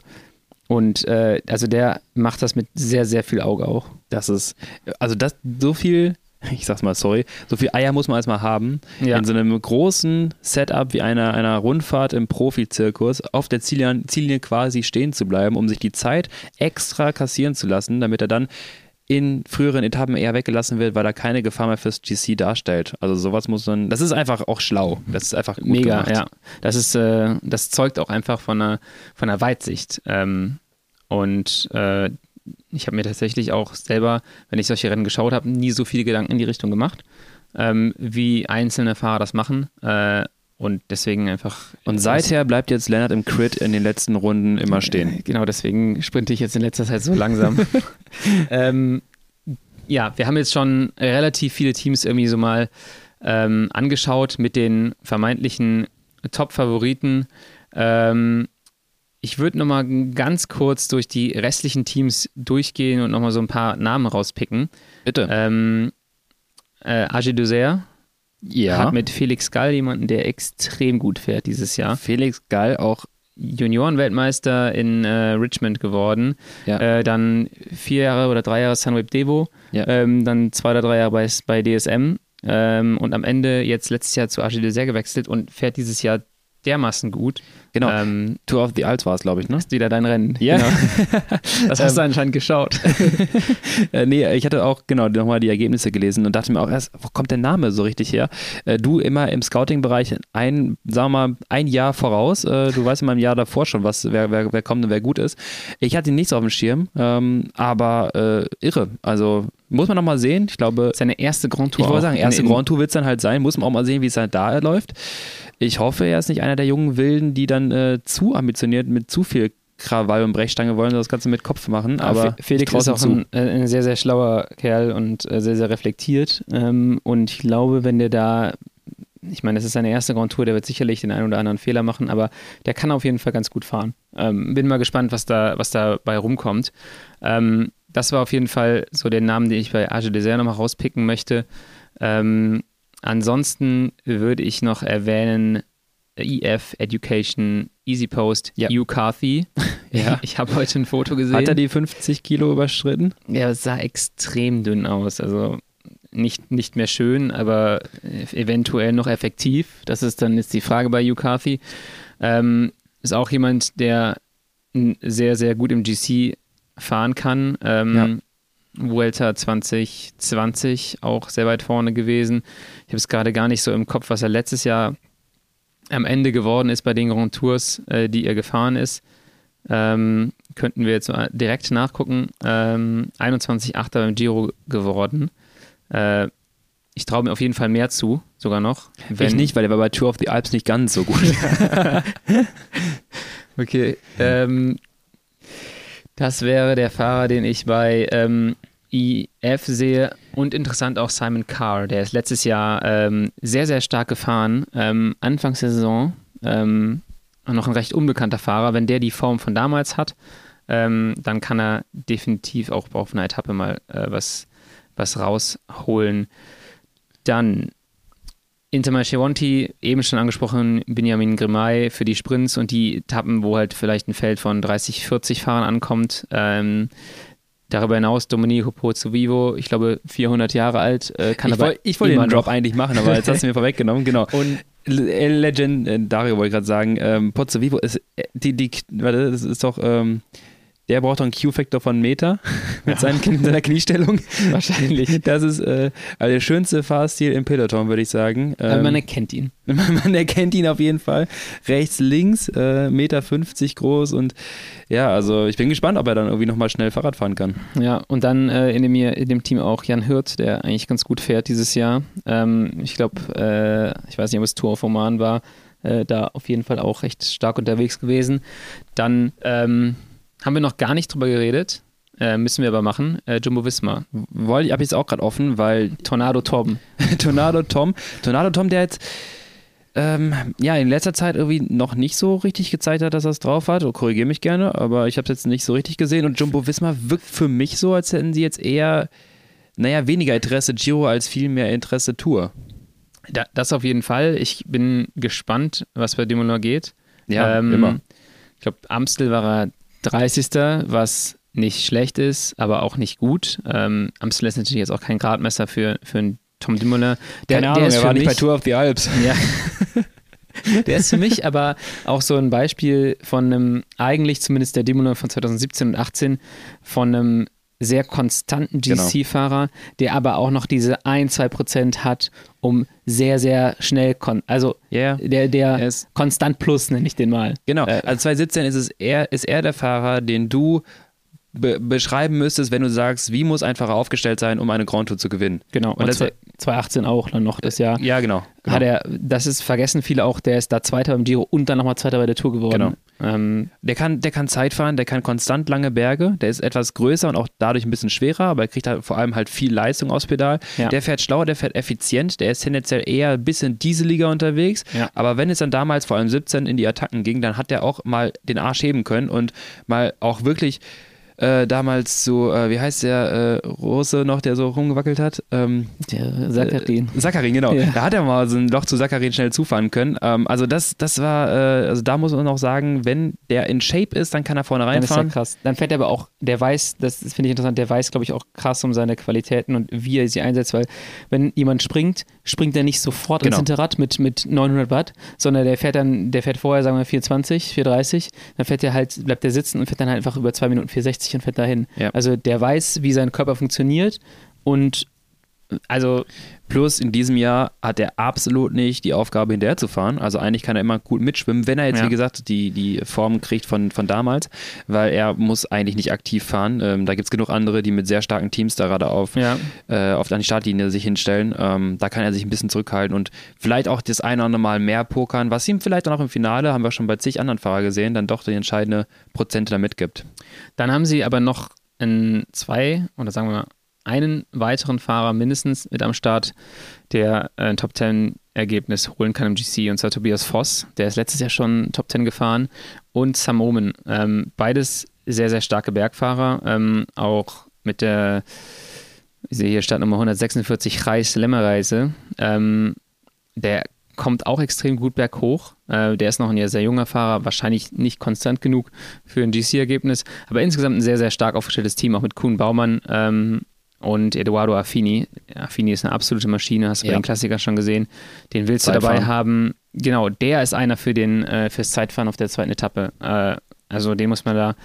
Und äh, also der macht das mit sehr, sehr viel Auge auch. Das ist, also das so viel ich sag's mal, sorry, so viel Eier muss man erstmal haben, ja. in so einem großen Setup wie einer, einer Rundfahrt im Profizirkus auf der Ziellinie, Ziellinie quasi stehen zu bleiben, um sich die Zeit extra kassieren zu lassen, damit er dann in früheren Etappen eher weggelassen wird, weil er keine Gefahr mehr fürs GC darstellt. Also sowas muss man, das ist einfach auch schlau. Das ist einfach gut Mega, gemacht. ja. Das ist, äh, das zeugt auch einfach von einer, von einer Weitsicht. Ähm, und äh, ich habe mir tatsächlich auch selber, wenn ich solche Rennen geschaut habe, nie so viele Gedanken in die Richtung gemacht, ähm, wie einzelne Fahrer das machen. Äh, und deswegen einfach. Und seither bleibt jetzt Lennart im Crit in den letzten Runden immer stehen. Genau, deswegen sprinte ich jetzt in letzter Zeit so langsam. ähm, ja, wir haben jetzt schon relativ viele Teams irgendwie so mal ähm, angeschaut mit den vermeintlichen Top-Favoriten. Ähm, ich würde nochmal ganz kurz durch die restlichen Teams durchgehen und nochmal so ein paar Namen rauspicken. Bitte. Ähm, äh, Agi Duzer ja. hat mit Felix Gall jemanden, der extrem gut fährt dieses Jahr. Felix Gall auch Juniorenweltmeister in äh, Richmond geworden. Ja. Äh, dann vier Jahre oder drei Jahre Sunweb Devo. Ja. Ähm, dann zwei oder drei Jahre bei, bei DSM. Ähm, und am Ende jetzt letztes Jahr zu AG Dessert gewechselt und fährt dieses Jahr dermaßen gut. Genau. Ähm, Tour of the Alps war es, glaube ich, ne? Ist wieder dein Rennen. Ja. Genau. das hast du ähm, anscheinend geschaut. äh, nee, ich hatte auch, genau, nochmal die Ergebnisse gelesen und dachte mir auch erst, wo kommt der Name so richtig her? Äh, du immer im Scouting-Bereich ein, sagen wir mal, ein Jahr voraus. Äh, du weißt immer im Jahr davor schon, was, wer, wer, wer kommt und wer gut ist. Ich hatte ihn nicht so auf dem Schirm, ähm, aber äh, irre. Also muss man noch mal sehen. Ich glaube. Seine erste Grand Tour. Ich wollte sagen, erste Grand Tour wird es dann halt sein. Muss man auch mal sehen, wie es halt da läuft. Ich hoffe, er ist nicht einer der jungen Wilden, die dann äh, zu ambitioniert mit zu viel Krawall und Brechstange wollen das Ganze mit Kopf machen. Aber Felix ist auch ein, äh, ein, sehr, sehr schlauer Kerl und äh, sehr, sehr reflektiert. Ähm, und ich glaube, wenn der da, ich meine, das ist seine erste Grand Tour, der wird sicherlich den einen oder anderen Fehler machen, aber der kann auf jeden Fall ganz gut fahren. Ähm, bin mal gespannt, was da, was dabei rumkommt. Ähm, das war auf jeden Fall so der Name, den ich bei Age Dessert nochmal rauspicken möchte. Ähm, ansonsten würde ich noch erwähnen EF Education Easy Post ja. Hugh Carthy. ja. Ich habe heute ein Foto gesehen. Hat er die 50 Kilo überschritten? Ja, es sah extrem dünn aus. Also nicht, nicht mehr schön, aber eventuell noch effektiv. Das ist dann jetzt die Frage bei Hugh Carthy. Ähm, ist auch jemand, der sehr, sehr gut im GC fahren kann. Ähm, ja. Vuelta 2020 auch sehr weit vorne gewesen. Ich habe es gerade gar nicht so im Kopf, was er letztes Jahr am Ende geworden ist bei den Grand Tours, äh, die er gefahren ist. Ähm, könnten wir jetzt direkt nachgucken. Ähm, 21.8. beim Giro geworden. Äh, ich traue mir auf jeden Fall mehr zu, sogar noch. ich nicht, weil er war bei Tour of the Alps nicht ganz so gut. okay. Ähm, das wäre der Fahrer, den ich bei ähm, IF sehe und interessant auch Simon Carr, der ist letztes Jahr ähm, sehr, sehr stark gefahren. Ähm, Anfangs der Saison ähm, noch ein recht unbekannter Fahrer. Wenn der die Form von damals hat, ähm, dann kann er definitiv auch auf einer Etappe mal äh, was, was rausholen. Dann Inter Cheronti, eben schon angesprochen, Benjamin Grimay für die Sprints und die Etappen, wo halt vielleicht ein Feld von 30, 40 Fahrern ankommt. Ähm, darüber hinaus Domenico Pozzovivo, ich glaube 400 Jahre alt, äh, kann ich aber woll, Ich wollte den Drop eigentlich machen, aber jetzt hast du mir vorweggenommen, genau. Und Legend, äh, Dario wollte gerade sagen, ähm, Pozzovivo ist, äh, die, die, warte, das ist doch, ähm, der braucht doch einen Q-Faktor von Meter mit ja. seinen, seiner Kniestellung. Wahrscheinlich. Das ist äh, also der schönste Fahrstil im Peloton, würde ich sagen. Ähm, man erkennt ihn. Man erkennt ihn auf jeden Fall. Rechts, links, äh, Meter 50 groß und ja, also ich bin gespannt, ob er dann irgendwie nochmal schnell Fahrrad fahren kann. Ja, und dann äh, in, dem, in dem Team auch Jan Hirt, der eigentlich ganz gut fährt dieses Jahr. Ähm, ich glaube, äh, ich weiß nicht, ob es Tour of Oman war, äh, da auf jeden Fall auch recht stark unterwegs gewesen. Dann ähm, haben wir noch gar nicht drüber geredet. Äh, müssen wir aber machen. Äh, Jumbo Wismar. Wollte ich habe jetzt auch gerade offen, weil. Tornado Tom. Tornado Tom. Tornado Tom, der jetzt ähm, ja in letzter Zeit irgendwie noch nicht so richtig gezeigt hat, dass er es drauf hat. Oh, Korrigiere mich gerne, aber ich habe es jetzt nicht so richtig gesehen. Und Jumbo Wismar wirkt für mich so, als hätten sie jetzt eher, naja, weniger Interesse Giro als viel mehr Interesse Tour. Da, das auf jeden Fall. Ich bin gespannt, was bei Demoulin geht. Ja, ähm, immer. Ich glaube, Amstel war er 30. was nicht schlecht ist, aber auch nicht gut. Ähm, Amstel ist natürlich jetzt auch kein Gradmesser für, für einen Tom Dumoulin. Der, Keine Ahnung, der ist er war nicht bei Tour of the Alps. Ja. der ist für mich aber auch so ein Beispiel von einem, eigentlich zumindest der Dumoulin von 2017 und 2018, von einem sehr konstanten GC-Fahrer, genau. der aber auch noch diese 1, 2 Prozent hat, um sehr, sehr schnell, also yeah. der, der ist Konstant Plus nenne ich den mal. Genau, äh, also 2017 ist, es er, ist er der Fahrer, den du be beschreiben müsstest, wenn du sagst, wie muss ein Fahrer aufgestellt sein, um eine Grand Tour zu gewinnen. Genau, und, und das, 2018 auch dann noch das Jahr. Ja, genau. genau. Hat er, das ist vergessen viele auch, der ist da Zweiter beim Giro und dann nochmal Zweiter bei der Tour geworden. Genau. Ähm, der, kann, der kann Zeit fahren, der kann konstant lange Berge, der ist etwas größer und auch dadurch ein bisschen schwerer, aber er kriegt halt vor allem halt viel Leistung aufs Pedal. Ja. Der fährt schlauer, der fährt effizient, der ist tendenziell eher ein bisschen dieseliger unterwegs, ja. aber wenn es dann damals vor allem 17 in die Attacken ging, dann hat der auch mal den Arsch heben können und mal auch wirklich äh, damals so, äh, wie heißt der äh, Russe noch, der so rumgewackelt hat? Ähm, der Sakarin. Äh, Sakarin, genau. Ja. Da hat er mal so ein Loch zu Sakarin schnell zufahren können. Ähm, also das, das war, äh, also da muss man auch sagen, wenn der in Shape ist, dann kann er vorne reinfahren. Dann ist ja krass. Dann fährt er aber auch, der weiß, das finde ich interessant, der weiß, glaube ich, auch krass um seine Qualitäten und wie er sie einsetzt, weil wenn jemand springt, springt er nicht sofort genau. ins Hinterrad mit, mit 900 Watt, sondern der fährt dann, der fährt vorher, sagen wir 420, 430, dann fährt er halt, bleibt er sitzen und fährt dann halt einfach über 2 Minuten 460 und fährt dahin. Ja. Also der weiß, wie sein Körper funktioniert und also plus in diesem Jahr hat er absolut nicht die Aufgabe hinterher zu fahren. Also eigentlich kann er immer gut mitschwimmen, wenn er jetzt, ja. wie gesagt, die, die Form kriegt von, von damals, weil er muss eigentlich nicht aktiv fahren. Ähm, da gibt es genug andere, die mit sehr starken Teams da gerade auf, ja. äh, auf die Startlinie sich hinstellen. Ähm, da kann er sich ein bisschen zurückhalten und vielleicht auch das eine oder andere Mal mehr pokern, was ihm vielleicht auch im Finale, haben wir schon bei zig anderen Fahrern gesehen, dann doch die entscheidende Prozente damit gibt. Dann haben sie aber noch in zwei oder sagen wir mal einen weiteren Fahrer mindestens mit am Start, der ein Top 10 Ergebnis holen kann im GC, und zwar Tobias Voss. Der ist letztes Jahr schon Top 10 gefahren. Und Sam Omen. Ähm, beides sehr, sehr starke Bergfahrer. Ähm, auch mit der, ich sehe hier Startnummer 146 Reis Lämmerreise. Ähm, der kommt auch extrem gut berghoch. Äh, der ist noch ein sehr junger Fahrer, wahrscheinlich nicht konstant genug für ein GC-Ergebnis, aber insgesamt ein sehr, sehr stark aufgestelltes Team, auch mit Kuhn Baumann ähm, und Eduardo Affini. Affini ist eine absolute Maschine, hast du ja. bei den Klassikern schon gesehen. Den willst Zeitfahren. du dabei haben. Genau, der ist einer für den äh, fürs Zeitfahren auf der zweiten Etappe. Äh, also den muss man da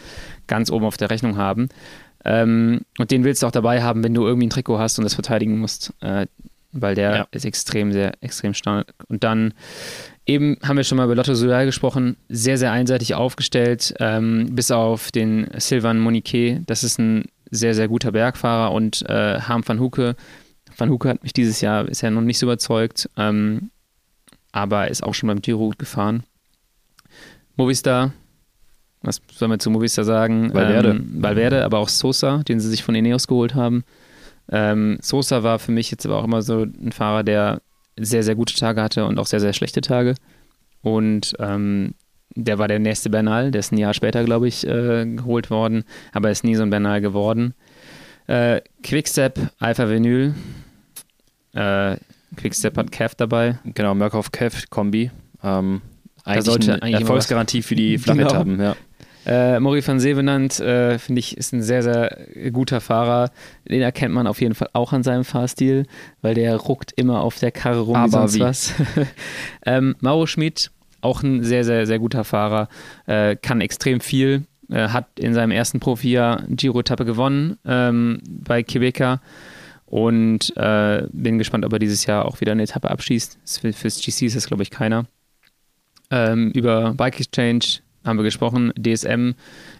ganz oben auf der Rechnung haben. Ähm, und den willst du auch dabei haben, wenn du irgendwie ein Trikot hast und das verteidigen musst, äh, weil der ja. ist extrem, sehr, extrem stark. Und dann eben haben wir schon mal über Lotto Soudal gesprochen, sehr, sehr einseitig aufgestellt, ähm, bis auf den Silvan Monique. Das ist ein sehr, sehr guter Bergfahrer und äh, Harm van Hoeke. Van Hoeke hat mich dieses Jahr bisher noch nicht so überzeugt, ähm, aber ist auch schon beim Giro gut gefahren. Movistar, was soll man zu Movistar sagen? Valverde. Ähm, Valverde, aber auch Sosa, den sie sich von Ineos geholt haben. Ähm, Sosa war für mich jetzt aber auch immer so ein Fahrer, der sehr, sehr gute Tage hatte und auch sehr, sehr schlechte Tage. Und ähm, der war der nächste Bernal, der ist ein Jahr später, glaube ich, äh, geholt worden, aber ist nie so ein Bernal geworden. Äh, Quickstep, Alpha Vinyl. Äh, Quickstep hat Kev dabei. Genau, Murkoff Kev Kombi. Ähm, eigentlich sollte eine Erfolgsgarantie für die Flachetappen, genau. ja. Äh, Mori van Sevenand, äh, finde ich, ist ein sehr, sehr guter Fahrer. Den erkennt man auf jeden Fall auch an seinem Fahrstil, weil der ruckt immer auf der Karre rum Aber wie sonst wie? was. ähm, Mauro Schmid, auch ein sehr, sehr, sehr guter Fahrer, äh, kann extrem viel, äh, hat in seinem ersten Profijahr Giro-Etappe gewonnen ähm, bei Quebeca und äh, bin gespannt, ob er dieses Jahr auch wieder eine Etappe abschießt. Für, fürs GC ist das, glaube ich, keiner. Ähm, über Bike Exchange haben wir gesprochen, DSM.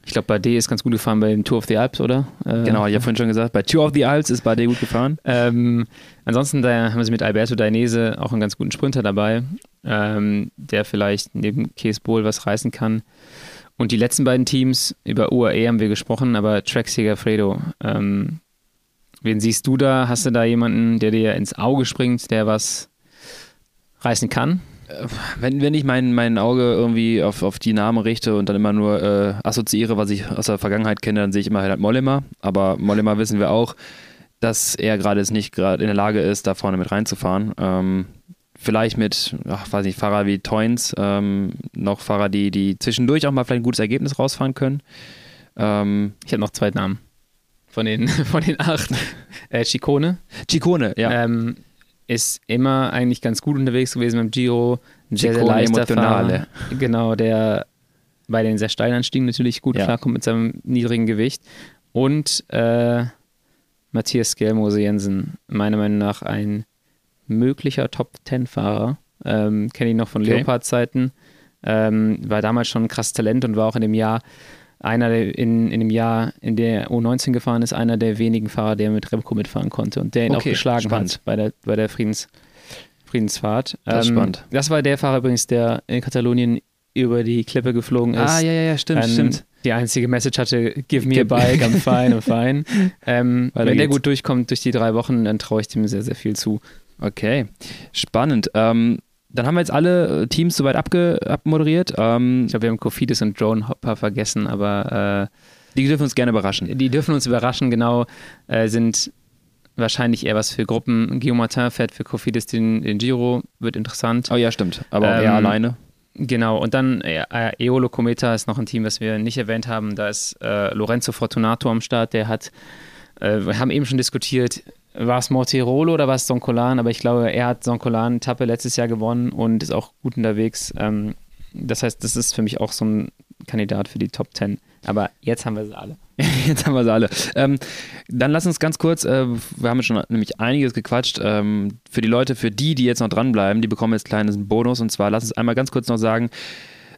Ich glaube, bei D ist ganz gut gefahren bei dem Tour of the Alps, oder? Äh, genau, ich habe vorhin schon gesagt, bei Tour of the Alps ist bei D gut gefahren. Ähm, ansonsten da haben sie mit Alberto Dainese auch einen ganz guten Sprinter dabei, ähm, der vielleicht neben Kees Bohl was reißen kann. Und die letzten beiden Teams, über UAE haben wir gesprochen, aber Trek Segafredo, ähm, wen siehst du da? Hast du da jemanden, der dir ins Auge springt, der was reißen kann? Wenn, wenn ich mein, mein Auge irgendwie auf, auf die Namen richte und dann immer nur äh, assoziiere, was ich aus der Vergangenheit kenne, dann sehe ich immer halt Mollema. Aber Mollema wissen wir auch, dass er gerade jetzt nicht gerade in der Lage ist, da vorne mit reinzufahren. Ähm, vielleicht mit, ach, weiß nicht, Fahrer wie Toins, ähm, noch Fahrer, die, die zwischendurch auch mal vielleicht ein gutes Ergebnis rausfahren können. Ähm, ich habe noch zwei Namen von den, von den acht. Äh, Chicone. Chicone, ja. Ähm, ist immer eigentlich ganz gut unterwegs gewesen beim Giro. Ein sehr, sehr leichter Fahrer. Genau, der bei den sehr steilen Anstiegen natürlich gut ja. klarkommt mit seinem niedrigen Gewicht. Und äh, Matthias Skelmose Jensen, meiner Meinung nach ein möglicher Top-10-Fahrer. Ähm, Kenne ich noch von okay. Leopard-Zeiten. Ähm, war damals schon ein krasses Talent und war auch in dem Jahr einer, der in, in dem Jahr, in der U19 gefahren ist, einer der wenigen Fahrer, der mit Remco mitfahren konnte und der ihn okay, auch geschlagen spannend. hat bei der, bei der Friedens, Friedensfahrt. Das ähm, spannend. Das war der Fahrer übrigens, der in Katalonien über die Klippe geflogen ist. Ah, ja, ja, ja, stimmt, ähm, stimmt. Die einzige Message hatte, give me a bike, I'm fine, I'm fine. Ähm, wenn geht's. der gut durchkommt durch die drei Wochen, dann traue ich dem sehr, sehr viel zu. Okay, spannend. Ähm, dann haben wir jetzt alle äh, Teams soweit abge abmoderiert. Ähm, ich glaube, wir haben Kofidis und Drone Hopper vergessen, aber Die dürfen uns gerne überraschen. Die dürfen uns überraschen, genau. Äh, sind wahrscheinlich eher was für Gruppen. Guillaume Martin fährt für Cofidis den, den Giro, wird interessant. Oh ja, stimmt. Aber auch Ähm, er alleine. Genau, und dann äh, Eolo Cometa ist noch ein Team, was wir nicht erwähnt haben. Da ist äh, Lorenzo Fortunato am Start, der hat, äh, wir haben eben schon diskutiert, war es Mortirolo oder war es Soncolan, aber ich glaube, er hat Soncolan-Etappe letztes Jahr gewonnen und ist auch gut unterwegs. Ähm, das heißt, das ist für mich auch so ein Kandidat für die Top 10. Aber jetzt haben wir sie alle. Jetzt haben wir sie alle. Ähm, dann lass uns ganz kurz, äh, wir haben schon nämlich einiges gequatscht. Ähm, für die Leute, für die, die jetzt noch dranbleiben, die bekommen jetzt einen kleinen Bonus. Und zwar, lass uns einmal ganz kurz noch sagen,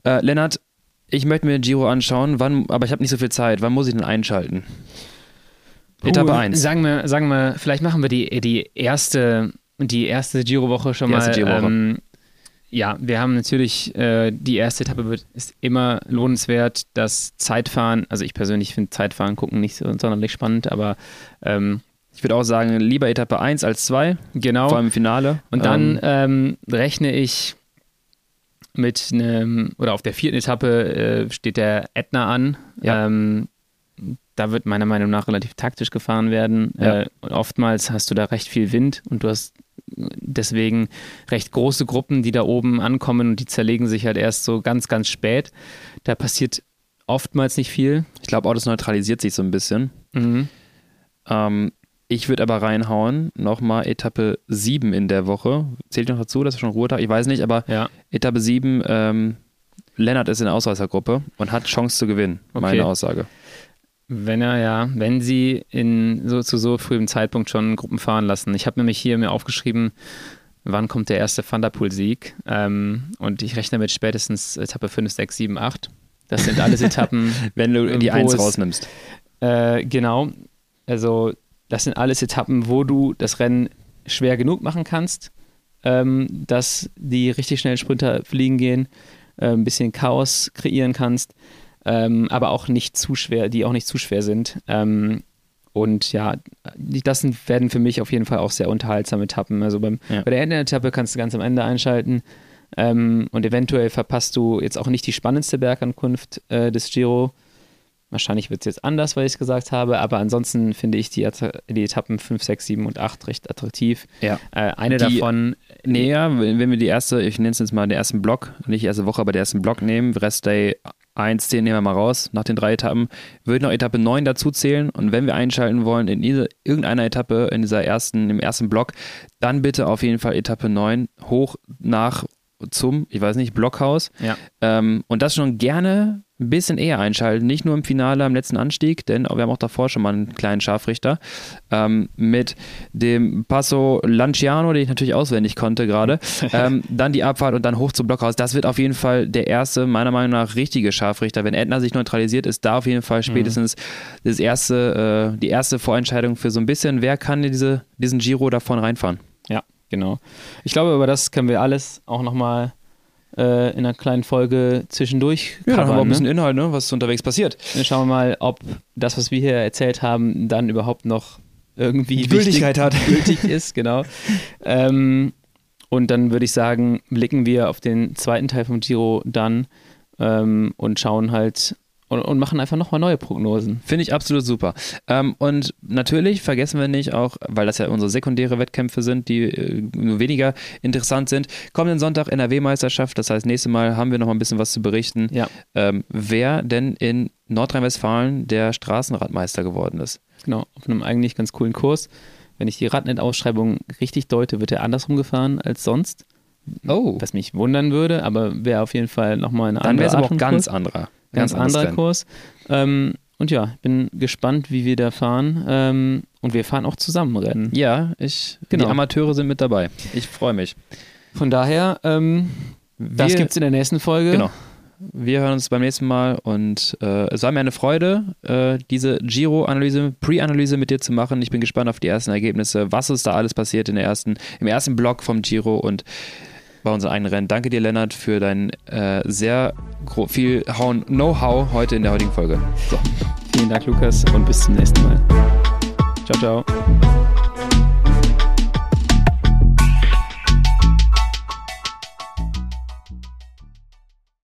äh, Lennart, ich möchte mir Giro anschauen, wann, aber ich habe nicht so viel Zeit. Wann muss ich denn einschalten? Etappe Uh, 1. Sagen wir, sagen wir, vielleicht machen wir die, die erste, die erste Giro-Woche schon Die erste mal. Giro-Woche. Ähm, ja, wir haben natürlich, äh, die erste Etappe wird, ist immer lohnenswert. Das Zeitfahren, also ich persönlich finde Zeitfahren gucken nicht so sonderlich spannend, aber ähm, Ich würde auch sagen, lieber Etappe 1 als 2, genau. vor allem im Finale. Und dann Ähm, ähm, rechne ich mit einem, oder auf der vierten Etappe äh, steht der Ätna an. Ja. Ähm, da wird meiner Meinung nach relativ taktisch gefahren werden. Ja. Äh, und oftmals hast du da recht viel Wind und du hast deswegen recht große Gruppen, die da oben ankommen und die zerlegen sich halt erst so ganz, ganz spät. Da passiert oftmals nicht viel. ich glaube auch, das neutralisiert sich so ein bisschen. Mhm. Ähm, ich würde aber reinhauen, nochmal Etappe 7 in der Woche. Zählt noch dazu, dass er schon Ruhetag? Ich weiß nicht, aber Ja. Etappe 7, ähm, Lennart ist in der Ausreißergruppe und hat Chance zu gewinnen, Okay. meine Aussage. Wenn er, ja, wenn sie in so zu so frühem Zeitpunkt schon Gruppen fahren lassen. Ich habe nämlich hier mir aufgeschrieben, wann kommt der erste Thunderpool-Sieg? Ähm, und ich rechne mit spätestens Etappe 5, 6, 7, 8. Das sind alles Etappen. Wenn du die Wo 1 es- rausnimmst. äh, genau. Also, das sind alles Etappen, wo du das Rennen schwer genug machen kannst, ähm, dass die richtig schnellen Sprinter fliegen gehen, äh, ein bisschen Chaos kreieren kannst, ähm, aber auch nicht zu schwer, die auch nicht zu schwer sind. Ähm, und ja, das sind, werden für mich auf jeden Fall auch sehr unterhaltsame Etappen. Also beim, Ja. bei der Ende-Etappe kannst du ganz am Ende einschalten. Ähm, und eventuell verpasst du jetzt auch nicht die spannendste Bergankunft äh, des Giro. Wahrscheinlich wird es jetzt anders, weil ich es gesagt habe, aber ansonsten finde ich die, die Etappen 5, 6, 7 und 8 recht attraktiv. Ja. Äh, eine Die- davon, Näher, wenn wenn wir die erste, ich nenne es jetzt mal den ersten Block, nicht die erste Woche, aber den ersten Block nehmen, Rest Day 1, 10 nehmen wir mal raus, nach den drei Etappen, würde noch Etappe 9 dazu zählen. Und wenn wir einschalten wollen in diese, irgendeiner Etappe in dieser ersten, im ersten Block, dann bitte auf jeden Fall Etappe 9 hoch nach zum, ich weiß nicht, Blockhaus. ja, Ähm, und das schon gerne ein bisschen eher einschalten, nicht nur im Finale am letzten Anstieg, denn wir haben auch davor schon mal einen kleinen Scharfrichter ähm, mit dem Passo Lanciano, den ich natürlich auswendig konnte gerade. ähm, dann die Abfahrt und dann hoch zum Blockhaus. Das wird auf jeden Fall der erste, meiner Meinung nach, richtige Scharfrichter. Wenn Edna sich neutralisiert, ist da auf jeden Fall spätestens das erste, äh, die erste Vorentscheidung für so ein bisschen, wer kann diese, diesen Giro da vorne reinfahren. Genau. Ich glaube, über das können wir alles auch nochmal äh, in einer kleinen Folge zwischendurch Ja, dann haben wir auch ein covern, bisschen ne? Inhalt, ne, was unterwegs passiert. Dann schauen wir mal, ob das, was wir hier erzählt haben, dann überhaupt noch irgendwie Gültigkeit wichtig, hat. gültig ist, genau. ähm, und dann würde ich sagen, blicken wir auf den zweiten Teil vom Giro dann ähm, und schauen halt und, und machen einfach nochmal neue Prognosen. Finde ich absolut super. Ähm, und natürlich vergessen wir nicht auch, weil das ja unsere sekundäre Wettkämpfe sind, die äh, nur weniger interessant sind, kommenden Sonntag NRW-Meisterschaft. Das heißt, nächstes Mal haben wir noch mal ein bisschen was zu berichten, Ja, ähm, wer denn in Nordrhein-Westfalen der Straßenradmeister geworden ist. genau, auf einem eigentlich ganz coolen Kurs. Wenn ich die Radnet-Ausschreibung richtig deute, wird er andersrum gefahren als sonst. Oh, Was mich wundern würde, aber wäre auf jeden Fall nochmal eine dann andere wäre es aber auch ganz anderer. Ganz anderer. Kurs. Ähm, und ja, ich bin gespannt, wie wir da fahren. Ähm, und wir fahren auch zusammen Rennen. Ja, ich, Genau. die Amateure sind mit dabei. Ich freue mich. Von daher, ähm, das Wir- gibt es in der nächsten Folge. Genau. Wir hören uns beim nächsten Mal und äh, es war mir eine Freude, äh, diese Giro-Analyse, Pre-Analyse mit dir zu machen. Ich bin gespannt auf die ersten Ergebnisse, was ist da alles passiert in der ersten, im ersten Block vom Giro und bei unseren eigenen Rennen. Danke dir, Lennart, für dein äh, sehr viel Know-how heute in der heutigen Folge. So. Vielen Dank, Lukas, und bis zum nächsten Mal. Ciao, ciao.